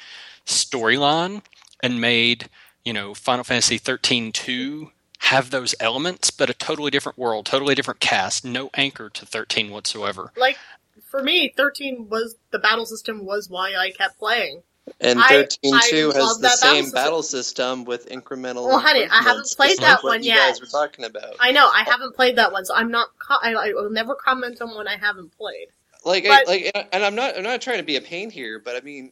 storyline and made, you know, Final Fantasy 13 2 have those elements, but a totally different world, totally different cast, no anchor to 13 whatsoever. like for me 13 was the battle system was why i kept playing And I- thirteen I two has the that battle same system. battle system with incremental. Well, honey, I haven't played that like what one you yet. guys were talking about. i know i haven't played that one so i'm not co- I, I will never comment on one i haven't played like But- I, like and I'm not I'm not trying to be a pain here, but I mean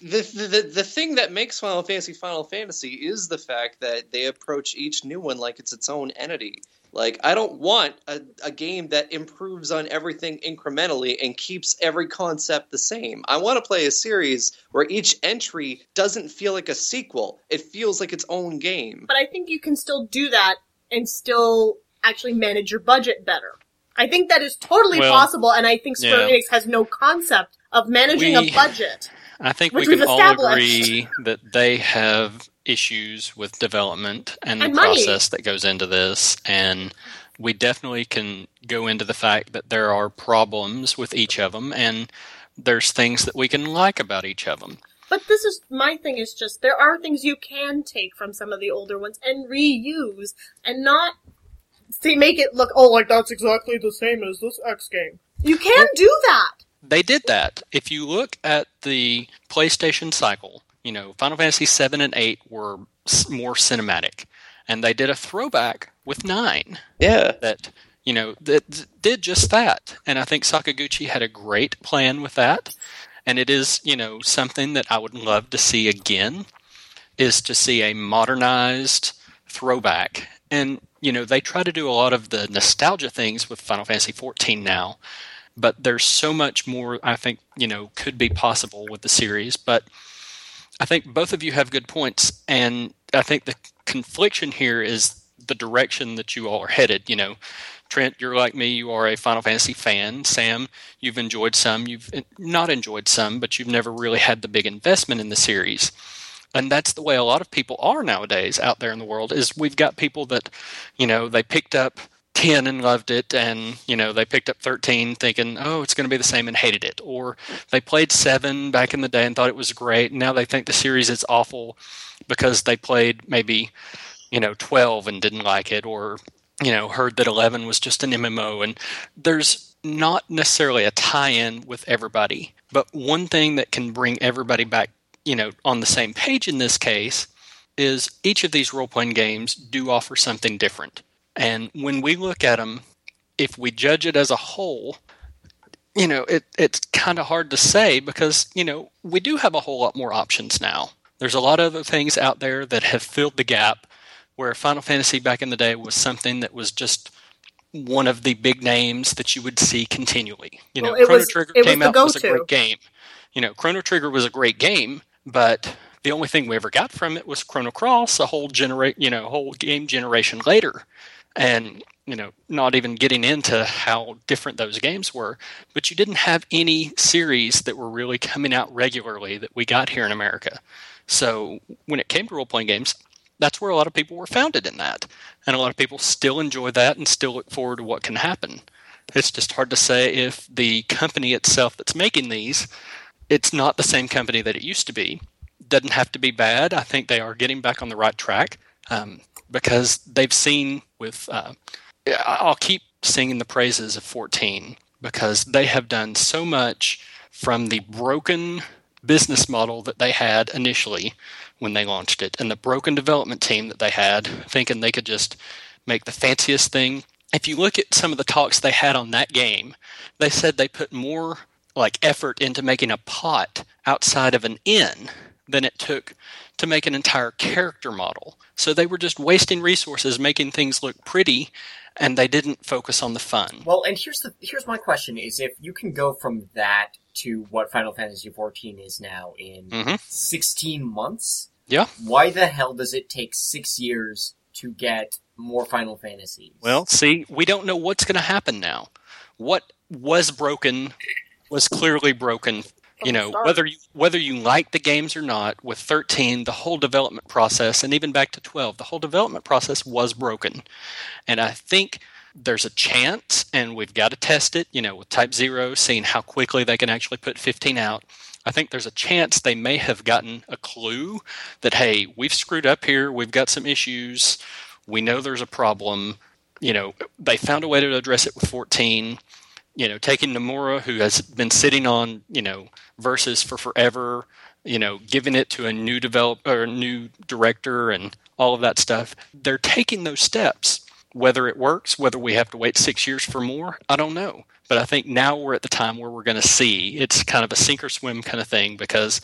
the, the the thing that makes Final Fantasy Final Fantasy is the fact that they approach each new one like it's its own entity. Like I don't want a, a game that improves on everything incrementally and keeps every concept the same. I want to play a series where each entry doesn't feel like a sequel. It feels like its own game. but i think you can still do that and still actually manage your budget better i think that is totally Well, possible and i think square yeah. enix has no concept of managing We- a budget I think Which we can all agree that they have issues with development and the money. process that goes into this. And we definitely can go into the fact that there are problems with each of them and there's things that we can like about each of them. But this is my thing is just there are things you can take from some of the older ones and reuse and not see make it look oh like that's exactly the same as this X game. You can do that. They did that. If you look at the PlayStation cycle, you know, Final Fantasy 7 and 8 were more cinematic. And they did a throwback with 9 Yeah. that, you know, that did just that. And I think Sakaguchi had a great plan with that. And it is, you know, something that I would love to see again is to see a modernized throwback. And, you know, they try to do a lot of the nostalgia things with Final Fantasy 14 now but there's so much more I think you know could be possible with the series. But I think both of you have good points, and I think the confliction here is the direction that you all are headed. You know, Trent, you're like me. You are a Final Fantasy fan. Sam, you've enjoyed some. You've not enjoyed some, but you've never really had the big investment in the series. And that's the way a lot of people are nowadays out there in the world. Is we've got people that, you know, they picked up 10 and loved it and you know they picked up 13 thinking oh it's going to be the same and hated it. Or they played 7 back in the day and thought it was great and now they think the series is awful because they played maybe you know 12 and didn't like it or you know heard that 11 was just an MMO and there's not necessarily a tie-in with everybody but one thing that can bring everybody back you know on the same page in this case is each of these role-playing games do offer something different and when we look at them, if we judge it as a whole, you know, it, it's kind of hard to say because, you know, we do have a whole lot more options now. There's a lot of other things out there that have filled the gap where Final Fantasy back in the day was something that was just one of the big names that you would see continually. You know, Well, Chrono was- Trigger came out was a great game. You know, Chrono Trigger was a great game, but the only thing we ever got from it was Chrono Cross, a whole generate, you know, whole game generation later, and you know, not even getting into how different those games were. But you didn't have any series that were really coming out regularly that we got here in America. So when it came to role playing games, that's where a lot of people were founded in that, and a lot of people still enjoy that and still look forward to what can happen. It's just hard to say if the company itself that's making these, it's not the same company that it used to be. Doesn't have to be bad. I think they are getting back on the right track um, because they've seen with. Uh, I'll keep singing the praises of 14 because they have done so much from the broken business model that they had initially when they launched it and the broken development team that they had thinking they could just make the fanciest thing if you look at some of the talks they had on that game they said they put more like effort into making a pot outside of an inn than it took to make an entire character model so they were just wasting resources making things look pretty and they didn't focus on the fun Well, and here's the here's my question: is if you can go from that to what Final Fantasy XIV is now in Mhm. 16 months, Yeah. why the hell does it take six years to get more Final Fantasies? Well, see, we don't know what's going to happen now. What was broken was clearly broken. You know, whether you whether you like the games or not, with 13, the whole development process, and even back to 12, the whole development process was broken. And I think there's a chance, and we've got to test it, you know, with Type Zero, seeing how quickly they can actually put 15 out. I think there's a chance they may have gotten a clue that, hey, we've screwed up here, we've got some issues, we know there's a problem. You know, they found a way to address it with 14. You know, taking Nomura, who has been sitting on, you know, Versus for forever, you know, giving it to a new develop or new director and all of that stuff. They're taking those steps. Whether it works, whether we have to wait six years for more, I don't know. But I think now we're at the time where we're going to see it's kind of a sink or swim kind of thing because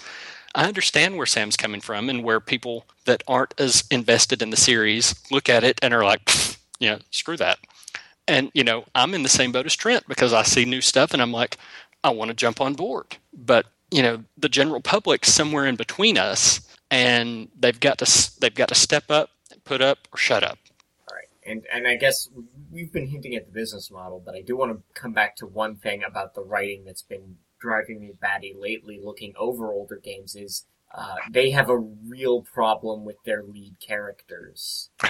I understand where Sam's coming from and where people that aren't as invested in the series look at it and are like, "Pfft, you know, screw that. And, you know, I'm in the same boat as Trent because I see new stuff and I'm like, I want to jump on board. But, you know, the general public somewhere in between us and they've got to they've got to step up, put up or shut up. All right, and and I guess we've been hinting at the business model, but I do want to come back to one thing about the writing that's been driving me batty lately. Looking over older games, is uh, they have a real problem with their lead characters. [laughs]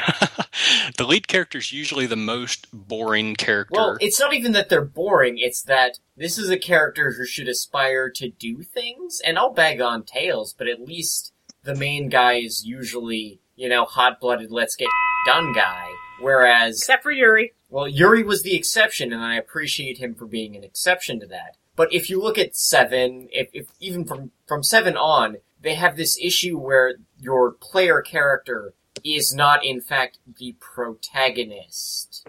the lead character is usually the most boring character. Well, it's not even that they're boring; it's that this is a character who should aspire to do things. And I'll bag on Tales, but at least the main guy is usually, you know, hot-blooded, let's get [laughs] done guy. Whereas Except for Yuri. Well, Yuri was the exception, and I appreciate him for being an exception to that. But if you look at seven, if, if even from from seven on, they have this issue where your player character is not, in fact, the protagonist.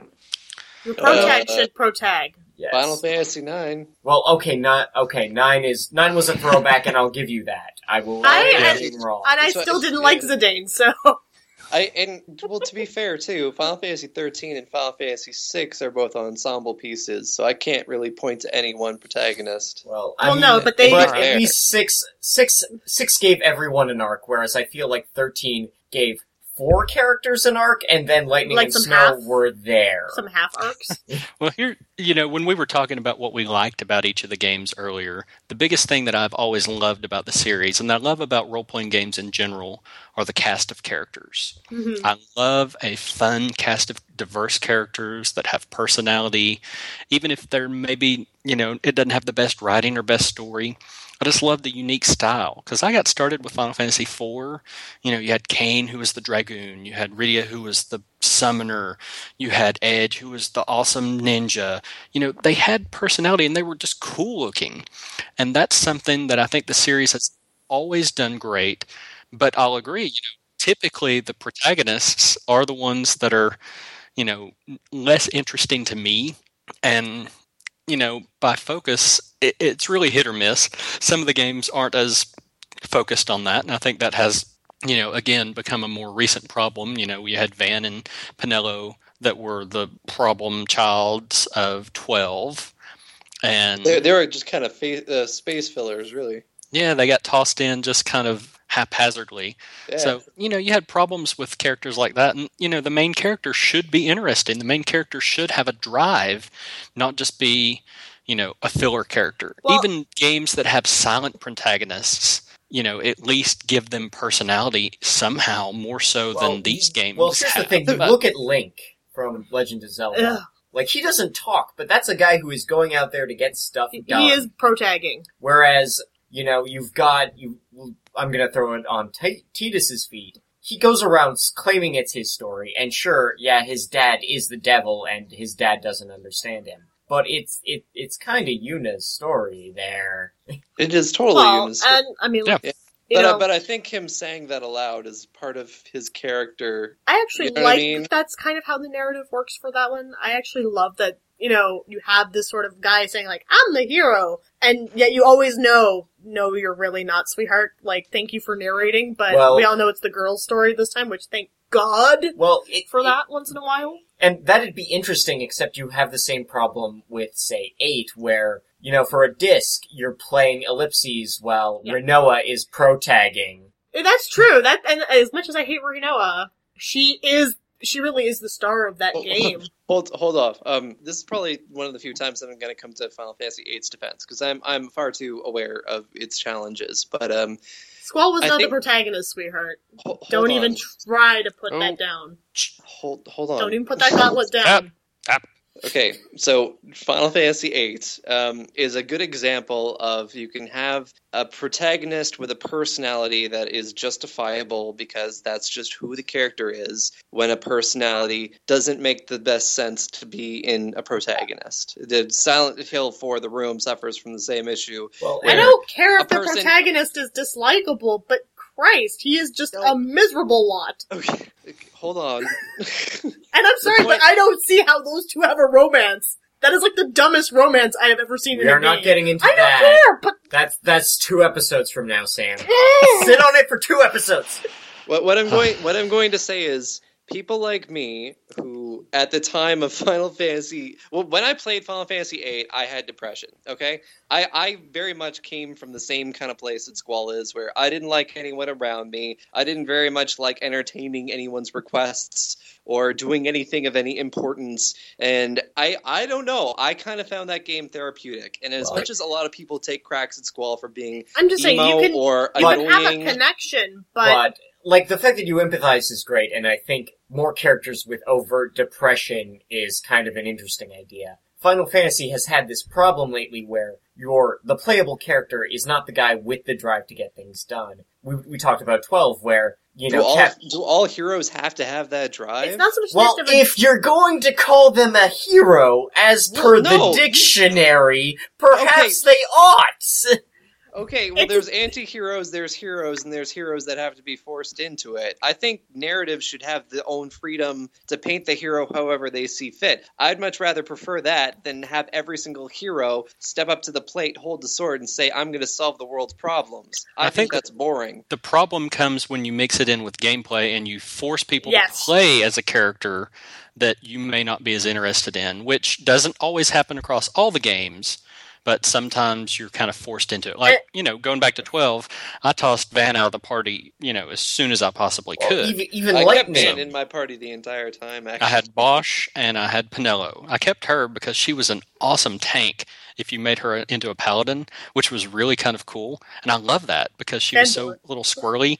Your protag Uh, should protag. Yes. Final Fantasy Nine. Well, okay, not okay. Nine is nine was a throwback, and I'll give you that. I will. I- admit and- wrong. And I still didn't like yeah. Zidane, so I and well, to be fair too, Final Fantasy 13 and Final Fantasy 6 are both ensemble pieces, so I can't really point to any one protagonist. Well, I Well, mean, no, but they- but at least six, six, six gave everyone an arc, whereas I feel like thirteen gave four characters an arc, and then Lightning Like and some Snow half- were there. Some half arcs. [laughs] Well, here, you know, when we were talking about what we liked about each of the games earlier, the biggest thing that I've always loved about the series, and I love about role playing games in general, are the cast of characters. Mhm. I love a fun cast of diverse characters that have personality, even if they're maybe, you know, it doesn't have the best writing or best story. I just love the unique style because I got started with Final Fantasy IV. You know, you had Kain, who was the dragoon, you had Rydia, who was the summoner, you had Edge, who was the awesome ninja. You know, they had personality and they were just cool looking. And that's something that I think the series has always done great. But I'll agree, you know, typically the protagonists are the ones that are, you know, less interesting to me. And, you know, by focus, it, it's really hit or miss. Some of the games aren't as focused on that. And I think that has, you know, again, become a more recent problem. You know, we had Vaan and Penelo that were the problem childs of 12. And They they were just kind of fa- uh, space fillers, really. yeah, they got tossed in just kind of haphazardly. Yeah. So, you know, you had problems with characters like that. And, you know, the main character should be interesting. The main character should have a drive, not just be, you know, a filler character. Well- Even games that have silent protagonists, you know, at least give them personality somehow more so Well, than these games. Well, here's the thing. [laughs] You But- look at Link from Legend of Zelda. Ugh. Like, he doesn't talk, but that's a guy who is going out there to get stuff done. He is protagging. Whereas, you know, you've got, you, I'm gonna throw it on T- Tidus's feet. He goes around claiming it's his story, and sure, yeah, his dad is the devil, and his dad doesn't understand him. But it's, it, it's kinda Yuna's story there. [laughs] it is totally well, Yuna's- and I mean, Yeah. you but, uh, but I think him saying that aloud is part of his character. I actually You know what I like mean? that's kind of how the narrative works for that one. I actually love that, you know, you have this sort of guy saying like, I'm the hero, and yet you always know, no, you're really not, sweetheart. Like, thank you for narrating, but Well- we all know it's the girl's story this time, which thank God Well, it, for it- that once in a while. And that'd be interesting, except you have the same problem with, say, 8, where, you know, for a disc, you're playing ellipses while Yeah. Rinoa is pro-tagging. That's true. That and as much as I hate Rinoa, she is she really is the star of that Oh, game. [laughs] Hold hold off. Um, this is probably one of the few times that I'm going to come to Final Fantasy VIII's defense because I'm I'm far too aware of its challenges. But um, Squall was I not think- the protagonist, sweetheart. ho- hold Don't on. even try to put Oh. that down. hold hold on. Don't even put that gauntlet down. Okay, so Final Fantasy VIII um, is a good example of you can have a protagonist with a personality that is justifiable because that's just who the character is. When a personality doesn't make the best sense to be in a protagonist, the Silent Hill 4: The Room suffers from the same issue. Well, I don't care a if the protagonist is dislikable, but Christ, he is just a miserable lot. Okay, hold on. [laughs] And I'm sorry, point- but I don't see how those two have a romance. That is like the dumbest romance I have ever seen we in a are not game. getting into I don't care, but That's that's two episodes from now, Sam. [laughs] Sit on it for two episodes. What, what I'm going what I'm going to say is people like me who at the time of [laughs] Final Fantasy well when I played Final Fantasy VIII I had depression okay? I, I very much came from the same kind of place that Squall is where I didn't like anyone around me. I didn't very much like entertaining anyone's requests or doing anything of any importance. And I I don't know. I kind of found that game therapeutic. And as Well, much as a lot of people take cracks at Squall for being I'm just saying emo you can or you can have a connection, But, but, like the fact that you empathize is great, and I think more characters with overt depression is kind of an interesting idea. Final Fantasy has had this problem lately where your the playable character is not the guy with the drive to get things done. We, we talked about twelve, where you do know, all, Cap- do all heroes have to have that drive? it's not so much Well, of a- if you're going to call them a hero, as per No. the dictionary, perhaps they ought. [laughs] Okay, well, It's- there's anti-heroes, there's heroes, and there's heroes that have to be forced into it. I think narratives should have their own freedom to paint the hero however they see fit. I'd much rather prefer that than have every single hero step up to the plate, hold the sword, and say, "I'm going to solve the world's problems." I, I think, think- that's boring. the problem comes when you mix it in with gameplay and you force people Yes. to play as a character that you may not be as interested in, which doesn't always happen across all the games. But sometimes you're kind of forced into it. Like, you know, going back to 12, I tossed Vaan out of the party, you know, as soon as I possibly Well, could. even even I kept. Vaan in my party the entire time. Actually, I had Basch and I had Penelo. I kept her because she was an awesome tank if you made her into a paladin, which was really kind of cool. And I love that because she was so little squirrely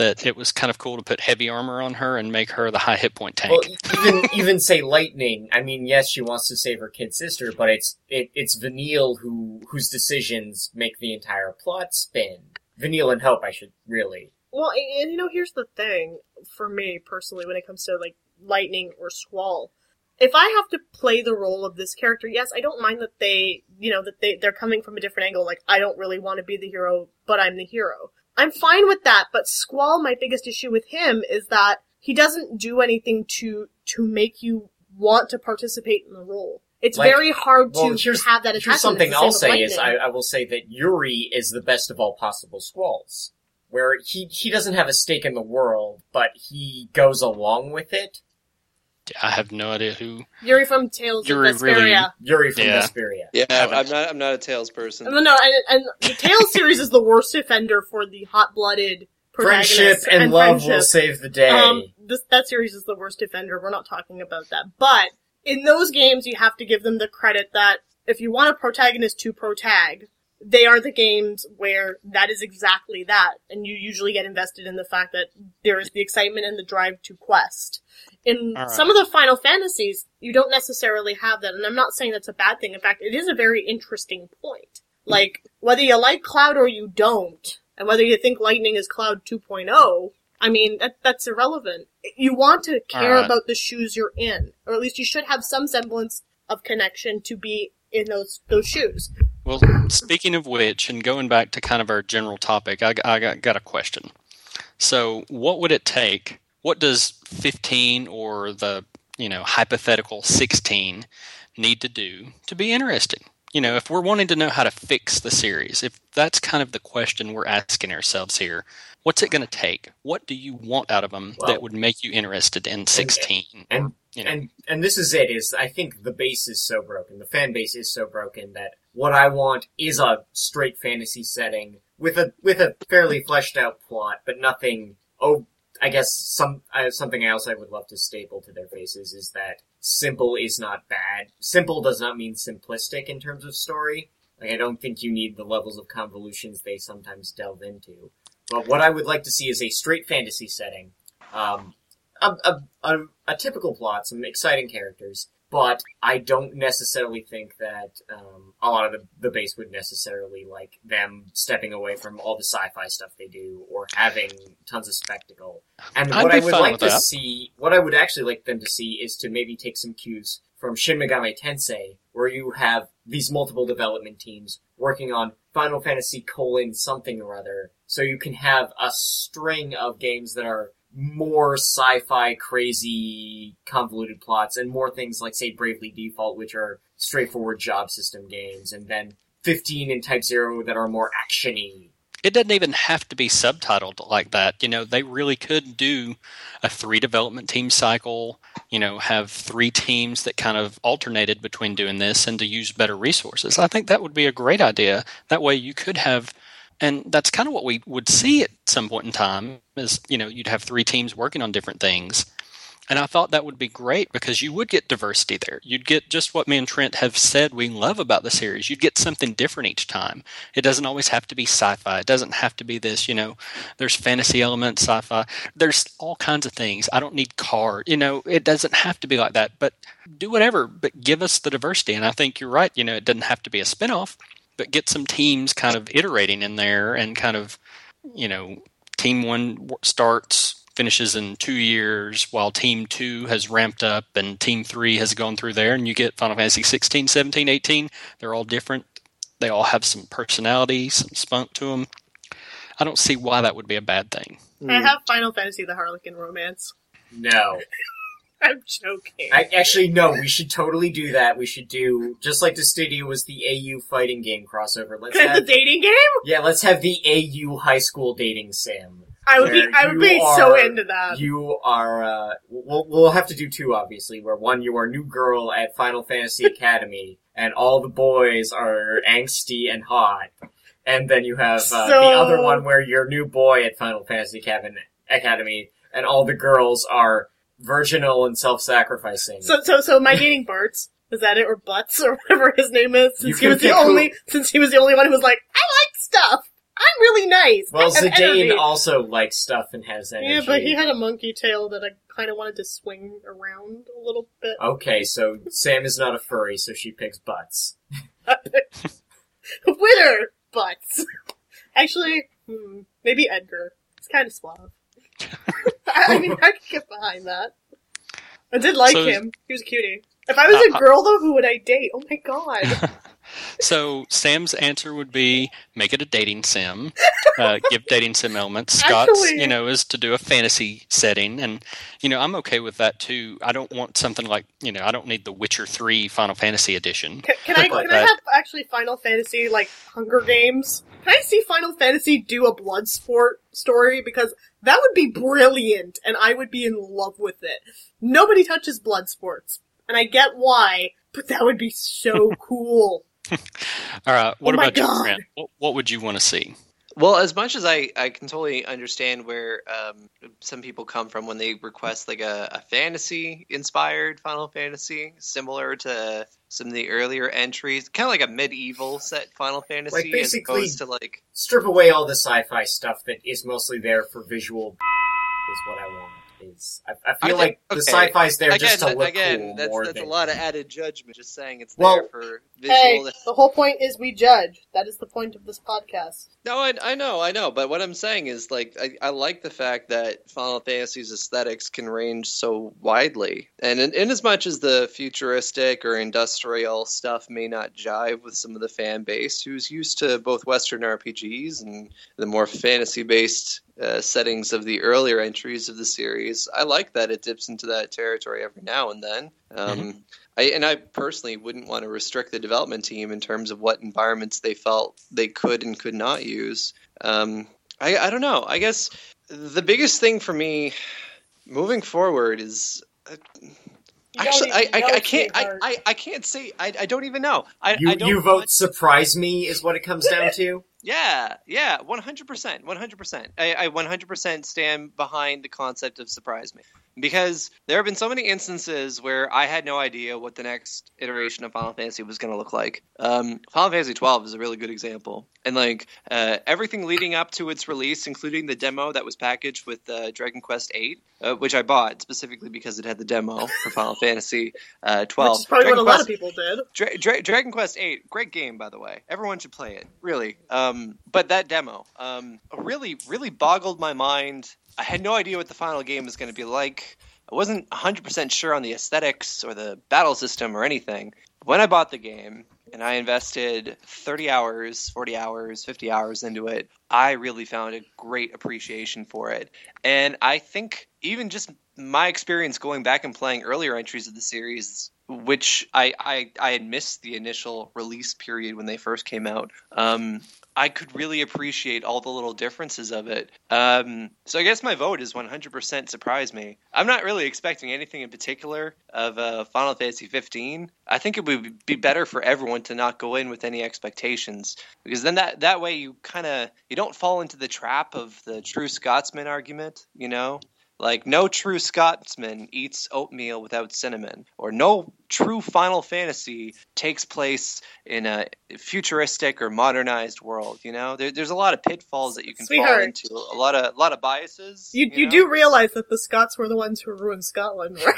that it was kind of cool to put heavy armor on her and make her the high hit point tank. Well, even [laughs] even say Lightning. I mean, yes, she wants to save her kid sister, but it's it, it's Vanille who whose decisions make the entire plot spin. Vanille and Hope, I should really. Well, and, and you know, here's the thing for me personally when it comes to like lightning or squall. If I have to play the role of this character, yes, I don't mind that they, you know, that they they're coming from a different angle. Like I don't really want to be the hero, but I'm the hero. I'm fine with that. But Squall, my biggest issue with him is that he doesn't do anything to to make you want to participate in the role. It's Like, very hard Well, to here's have that attachment. here's something I'll say is I, I will say that Yuri is the best of all possible squalls, where he he doesn't have a stake in the world, but he goes along with it. I have no idea who. Yuri from Tales Yuri of Vesperia. really- Yuri from Yeah. Vesperia. yeah. I'm not. I'm not a Tales person. No, no, and, and the Tales [laughs] series is the worst offender for the hot-blooded Friendship protagonist and, love will save the day. Um, this that series is the worst offender. We're not talking about that, but in those games, you have to give them the credit that if you want a protagonist to protag, they are the games where that is exactly that, and you usually get invested in the fact that there is the excitement and the drive to quest. In right. some of the Final Fantasies, you don't necessarily have that, and I'm not saying that's a bad thing. In fact, it is a very interesting point. Like, whether you like Cloud or you don't, and whether you think Lightning is Cloud 2.0, I mean, that, that's irrelevant. You want to care Alright. about the shoes you're in, or at least you should have some semblance of connection to be in those, those shoes. Well, speaking of which, and going back to kind of our general topic, I, I got, got a question. So, what would it take? What does 15 or the you know hypothetical 16 need to do to be interesting? You know, if we're wanting to know how to fix the series, if that's kind of the question we're asking ourselves here, what's it going to take? What do you want out of them Well- that would make you interested in 16? and you know, and and this is it is I think the base is so broken. The fan base is so broken that what I want is a straight fantasy setting with a with a fairly fleshed out plot, but nothing. Oh, I guess some uh, something else I would love to staple to their faces is that simple is not bad. Simple does not mean simplistic in terms of story. Like I don't think you need the levels of convolutions they sometimes delve into. But what I would like to see is a straight fantasy setting. Um, a, a, a, a typical plot, some exciting characters, but I don't necessarily think that um, a lot of the, the base would necessarily like them stepping away from all the sci-fi stuff they do or having tons of spectacle. And I'd what I would like to that. see, what I would actually like them to see is to maybe take some cues from Shin Megami Tensei, where you have these multiple development teams working on Final Fantasy colon something or other, so you can have a string of games that are more sci-fi, crazy, convoluted plots, and more things like, say, Bravely Default, which are straightforward job system games, and then 15 and Type Zero that are more actiony. it doesn't even have to be subtitled like that. You know, they really could do a three development team cycle, you know, have three teams that kind of alternated between doing this and to use better resources. I think that would be a great idea. That way you could have and that's kind of what we would see at some point in time is, you know, you'd have three teams working on different things. And I thought that would be great because you would get diversity there. You'd get just what me and Trent have said we love about the series. You'd get something different each time. It doesn't always have to be sci-fi. It doesn't have to be this, you know, there's fantasy elements, sci-fi. There's all kinds of things. I don't need car. You know, it doesn't have to be like that, but do whatever, but give us the diversity. And I think you're right, you know, it doesn't have to be a spin-off, but get some teams kind of iterating in there and kind of, you know, team 1 starts finishes in two years while team two has ramped up and team three has gone through there and you get final fantasy 16 17 18 they're all different they all have some personality some spunk to them i don't see why that would be a bad thing I mm. have Final Fantasy the Harlequin romance. No. [laughs] I'm joking. I, actually, no, we should totally do that. We should do, just like the studio was the AU fighting game crossover. Let's have the dating game? yeah, let's have the AU high school dating sim. I would be I would be so into that. You are, uh, we'll, we'll have to do two, obviously, where one, you are new girl at Final Fantasy [laughs] Academy, and all the boys are angsty and hot. And then you have uh, So- the other one where you're new boy at Final Fantasy Academy, and all the girls are virginal and self-sacrificing. So, so, so, my dating Bartz is that it or Butts or whatever his name is? Since he was the pick who- only, since he was the only one who was like, I like stuff. I'm really nice. well, I Zidane energy." also likes stuff and has energy. Yeah, but he had a monkey tail that I kind of wanted to swing around a little bit. Okay, so Sam is not a furry, so she picks butts. [laughs] Winner butts. Actually, hmm, maybe Edgar. He's kind of suave. [laughs] I mean, I could get behind that. I did like So- him. He was a cutie. If I was Uh, a girl, though, who would I date? Oh my god. [laughs] So Sam's answer would be make it a dating sim, uh, give dating sim elements. [laughs] Scott's, Actually- you know, is to do a fantasy setting, and you know I'm okay with that too. I don't want something like you know I don't need the Witcher Three Final Fantasy edition. Can, can I can I have actually Final Fantasy like Hunger Games? Can I see Final Fantasy do a blood sport story because that would be brilliant and I would be in love with it. Nobody touches blood sports, and I get why, but that would be so [laughs] cool. All right, what Oh about you, Grant? What, what would you want to see? Well, as much as I, I can totally understand where um, some people come from when they request like a, a fantasy inspired Final Fantasy, similar to some of the earlier entries, kind of like a medieval set Final Fantasy, Like, as basically- opposed to like Strip away all the sci-fi stuff that is mostly there for visual. [laughs] Is what I want. Is I, I feel I like the okay. sci-fi's there again, just to look again, cool that's more that's than a lot of added judgment. Just saying it's Well- there for visual. hey, the whole point is we judge. That is the point of this podcast. No, I, I know, I know, but what I'm saying is like I, I like the fact that Final Fantasy's aesthetics can range so widely, and in, in as much as the futuristic or industrial stuff may not jive with some of the fan base who's used to both Western RPGs and the more fantasy-based uh, settings of the earlier entries of the series, I like that it dips into that territory every now and then. Um, I, and I personally wouldn't want to restrict the development team in terms of what environments they felt they could and could not use. Um, I, I don't know. I guess the biggest thing for me moving forward is uh, actually I, I, I can't I. I, I can't say I, I don't even know. I, You I don't you vote want- surprise me is what it comes down to. Yeah, yeah, one hundred percent, one hundred percent. I I one hundred percent stand behind the concept of surprise me because there have been so many instances where I had no idea what the next iteration of Final Fantasy was going to look like. Um, Final Fantasy twelve is a really good example, and like uh, everything leading up to its release, including the demo that was packaged with uh, Dragon Quest eight, uh, which I bought specifically because it had the demo for Final [laughs] Fantasy uh, twelve. Which is probably Dragon what a lot of people did. Dra- Dra- Dragon Quest VIII, great game by the way. Everyone should play it, really. Um, but that demo um, really, really boggled my mind. I had no idea what the final game was going to be like. I wasn't 100% sure on the aesthetics or the battle system or anything. When I bought the game and I invested 30 hours, 40 hours, 50 hours into it, I really found a great appreciation for it. And I think even just my experience going back and playing earlier entries of the series, which I, I, I had missed the initial release period when they first came out, um, I could really appreciate all the little differences of it. Um, so I guess my vote is 100% surprise me. I'm not really expecting anything in particular of uh, Final Fantasy 15. I think it would be better for everyone to not go in with any expectations because then that that way you kind of you don't fall into the trap of the true Scotsman argument, you know? Like no true Scotsman eats oatmeal without cinnamon, or no true Final Fantasy takes place in a futuristic or modernized world. You know, there, there's a lot of pitfalls that you can fall into, a lot of a lot of biases. You, you know? do realize that the Scots were the ones who ruined Scotland, [laughs] right?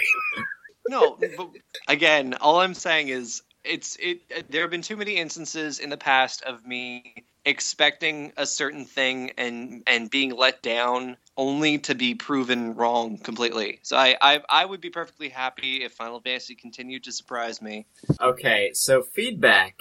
No, but again, all I'm saying is it's it. Uh, there have been too many instances in the past of me expecting a certain thing and and being let down only to be proven wrong completely. So I I, I would be perfectly happy if Final Fantasy continued to surprise me. Okay, so feedback.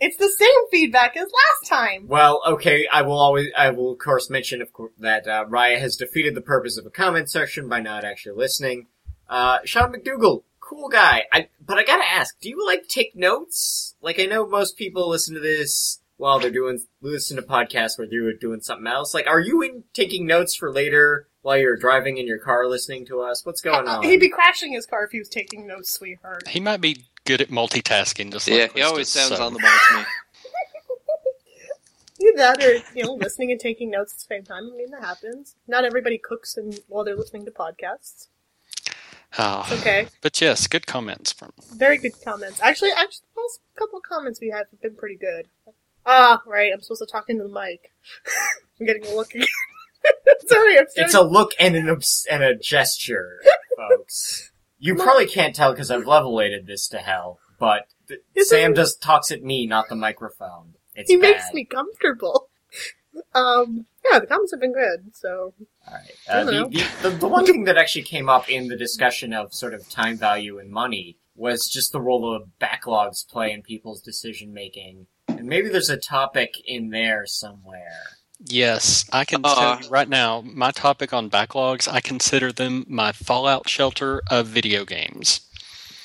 It's the same feedback as last time. Well, okay, I will always, I will of course mention, of course, that uh, Raya has defeated the purpose of a comment section by not actually listening. Uh, Sean McDougal, cool guy. I, but I gotta ask, do you like take notes? Like, I know most people listen to this while they're doing, listening to podcasts where they're doing something else. Like, are you in taking notes for later while you're driving in your car listening to us? What's going on? He'd be crashing his car if he was taking notes, sweetheart. He might be good at multitasking, just Yeah, like he always Krista, sounds so- on the ball to me. Either [laughs] [laughs] that or, you know, listening and taking notes at the same time. I mean, that happens. Not everybody cooks and while they're listening to podcasts. Ah, It's okay. But yes, good comments from. Very good comments. Actually, actually, the last couple of comments we had have been pretty good. Ah, right. I'm supposed to talk into the mic. [laughs] I'm getting a look again. [laughs] Sorry, I'm It's a look and an obs- and a gesture, [laughs] folks. You probably can't tell because I've levelated this to hell, but th- Sam just talks at me, not the microphone. It's he bad. makes me comfortable. Um, yeah, the comments have been good, so Alright. Uh, the, the, the, the one thing that actually came up in the discussion of sort of time value and money was just the role of backlogs play in people's decision making. And maybe there's a topic in there somewhere. Yes, I can Uh. tell you right now, my topic on backlogs, I consider them my fallout shelter of video games.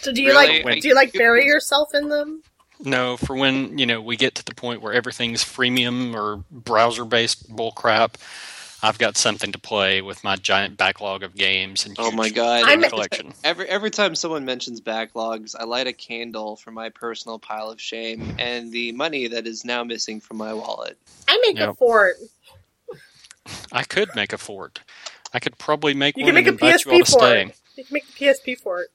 So do you Really? like do you like bury yourself in them? No, for when, you know, we get to the point where everything's freemium or browser based bullcrap, I've got something to play with my giant backlog of games and Oh my god. I'm- collection. Every every time someone mentions backlogs, I light a candle for my personal pile of shame and the money that is now missing from my wallet. I make a fort. I could make a fort. I could probably make You one can make and a invite you all PSP to fort. stay. You can make the PSP fort.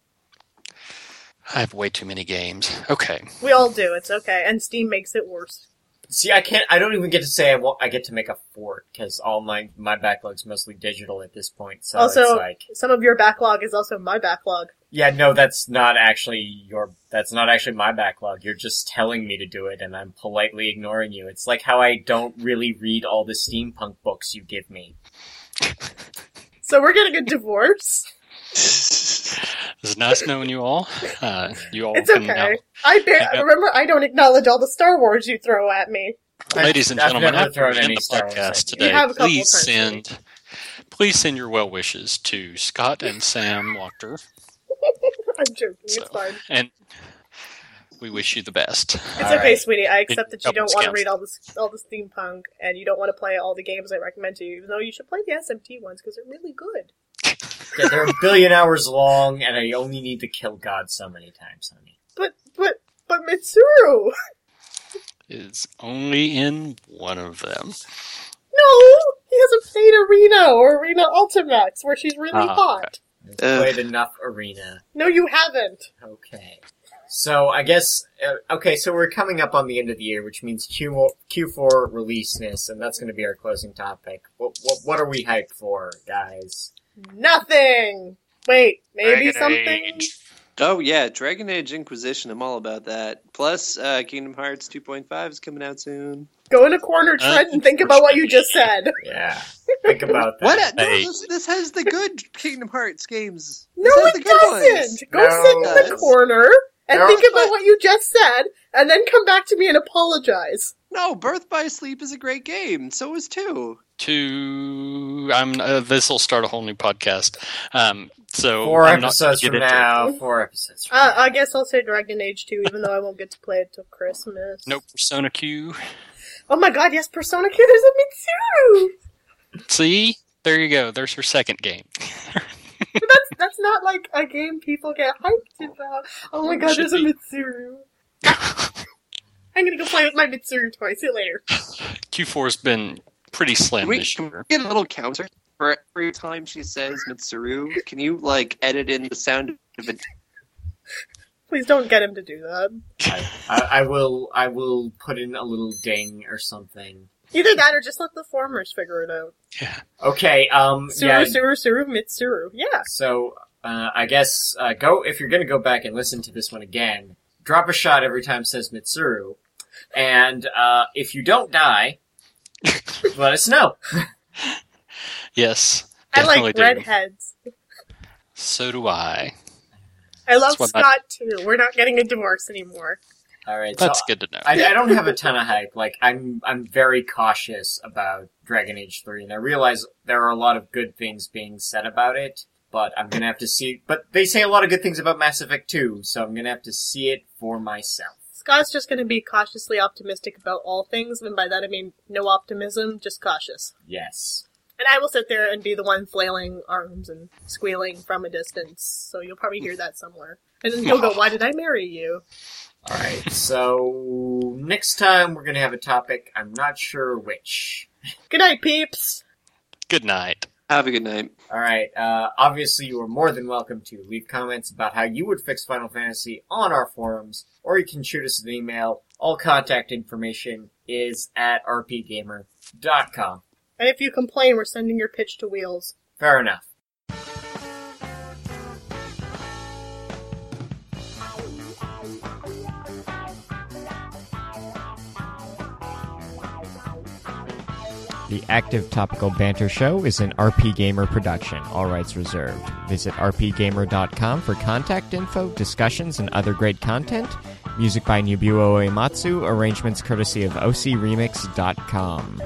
I have way too many games. Okay. We all do. It's okay, and Steam makes it worse. See, I can't. I don't even get to say I, want, I get to make a fort because all my my backlog's mostly digital at this point. So Also- it's like, Some of your backlog is also my backlog. yeah, no, that's not actually your. That's not actually my backlog. You're just telling me to do it, and I'm politely ignoring you. It's like how I don't really read all the steampunk books you give me. So we're getting a divorce. It's nice knowing you all. Uh, you all It's can now okay. I hang ba- up. remember I don't acknowledge all the Star Wars you throw at me. Ladies and I've gentlemen, never after thrown we end any the Star Wars podcast you. today, have a please times, send please send your well wishes to Scott and Sam Wachter, [laughs] I'm joking. So- It's fine. and we wish you the best. It's All okay, right. sweetie. I accept that you don't want to read all this all the steampunk, and you don't want to play all the games I recommend to you. Even though you should play the SMT ones because they're really good. [laughs] Yeah, they're a billion hours long, and I only need to kill God so many times, honey. But but but Mitsuru. Is only in one of them. No, he hasn't played Arena or Arena Ultimax, where she's really Ah, hot. I've Ugh. played enough arena. No, you haven't. Okay. So I guess uh, okay. So we're coming up on the end of the year, which means Q Q4 releaseness, and that's going to be our closing topic. What, what what are we hyped for, guys? Nothing. Wait, maybe Dragon something. Age. Oh yeah, Dragon Age Inquisition. I'm all about that. Plus, uh, Kingdom Hearts 2.5 is coming out soon. Go in a corner, Trent, and think about what you just said. Yeah, think about [laughs] that. What? No, this, this has the good Kingdom Hearts games. No, This has the it good doesn't. Go No. sit in the corner and No. think about what you just said, and then come back to me and apologize. No, Birth by Sleep is a great game. So is two. Two. I'm uh, this will start a whole new podcast. Um, so Four I'm not episodes gonna from get now. it. Four episodes. From Uh, I guess I'll say Dragon Age 2, even though I won't get to play it till Christmas. No Persona Q. Oh my god, yes, Persona Q, there's a Mitsuru! See, there you go. There's your second game. [laughs] That's, that's not like a game people get hyped about. Oh my god, Should there's a. Mitsuru. [laughs] I'm gonna go play with my Mitsuru toy. See you later. Q4's been pretty slim we, this can we year. get a little counter for every time she says Mitsuru? Can you like edit in the sound of it? Please don't get him to do that. I, I, I will. I will put in a little ding or something. Either that or just let the formers figure it out. Yeah. Okay. Um. Suru, yeah. Suru, Suru, Mitsuru. Yeah. So uh, I guess uh, go if you're gonna go back and listen to this one again. Drop a shot every time says Mitsuru, and uh, if you don't die, [laughs] let us know. Yes, I like do. redheads. So do I. I love That's what I- Scott too. We're not getting a divorce anymore. All right. That's so good to know. I, I don't have a ton of hype. Like I'm, I'm very cautious about Dragon Age Three, and I realize there are a lot of good things being said about it. But I'm gonna have to see. But they say a lot of good things about Mass Effect 2, so I'm gonna have to see it for myself. Scott's just going to be cautiously optimistic about all things, and by that I mean no optimism, just cautious. Yes. And I will sit there and be the one flailing arms and squealing from a distance, so you'll probably hear that somewhere. And then he'll go, Why did I marry you? Alright, so next time we're gonna have a topic, I'm not sure which. Good night, peeps! Good night. Have a good night. Alright, uh, obviously you are more than welcome to leave comments about how you would fix Final Fantasy on our forums, or you can shoot us an email. All contact information is at rpgamer.com. And if you complain, we're sending your pitch to Wheels. Fair enough. The Active Topical Banter Show is an RPGamer production, all rights reserved. Visit rpgamer.com for contact info, discussions, and other great content. Music by Nobuo Uematsu, arrangements courtesy of ocremix.com.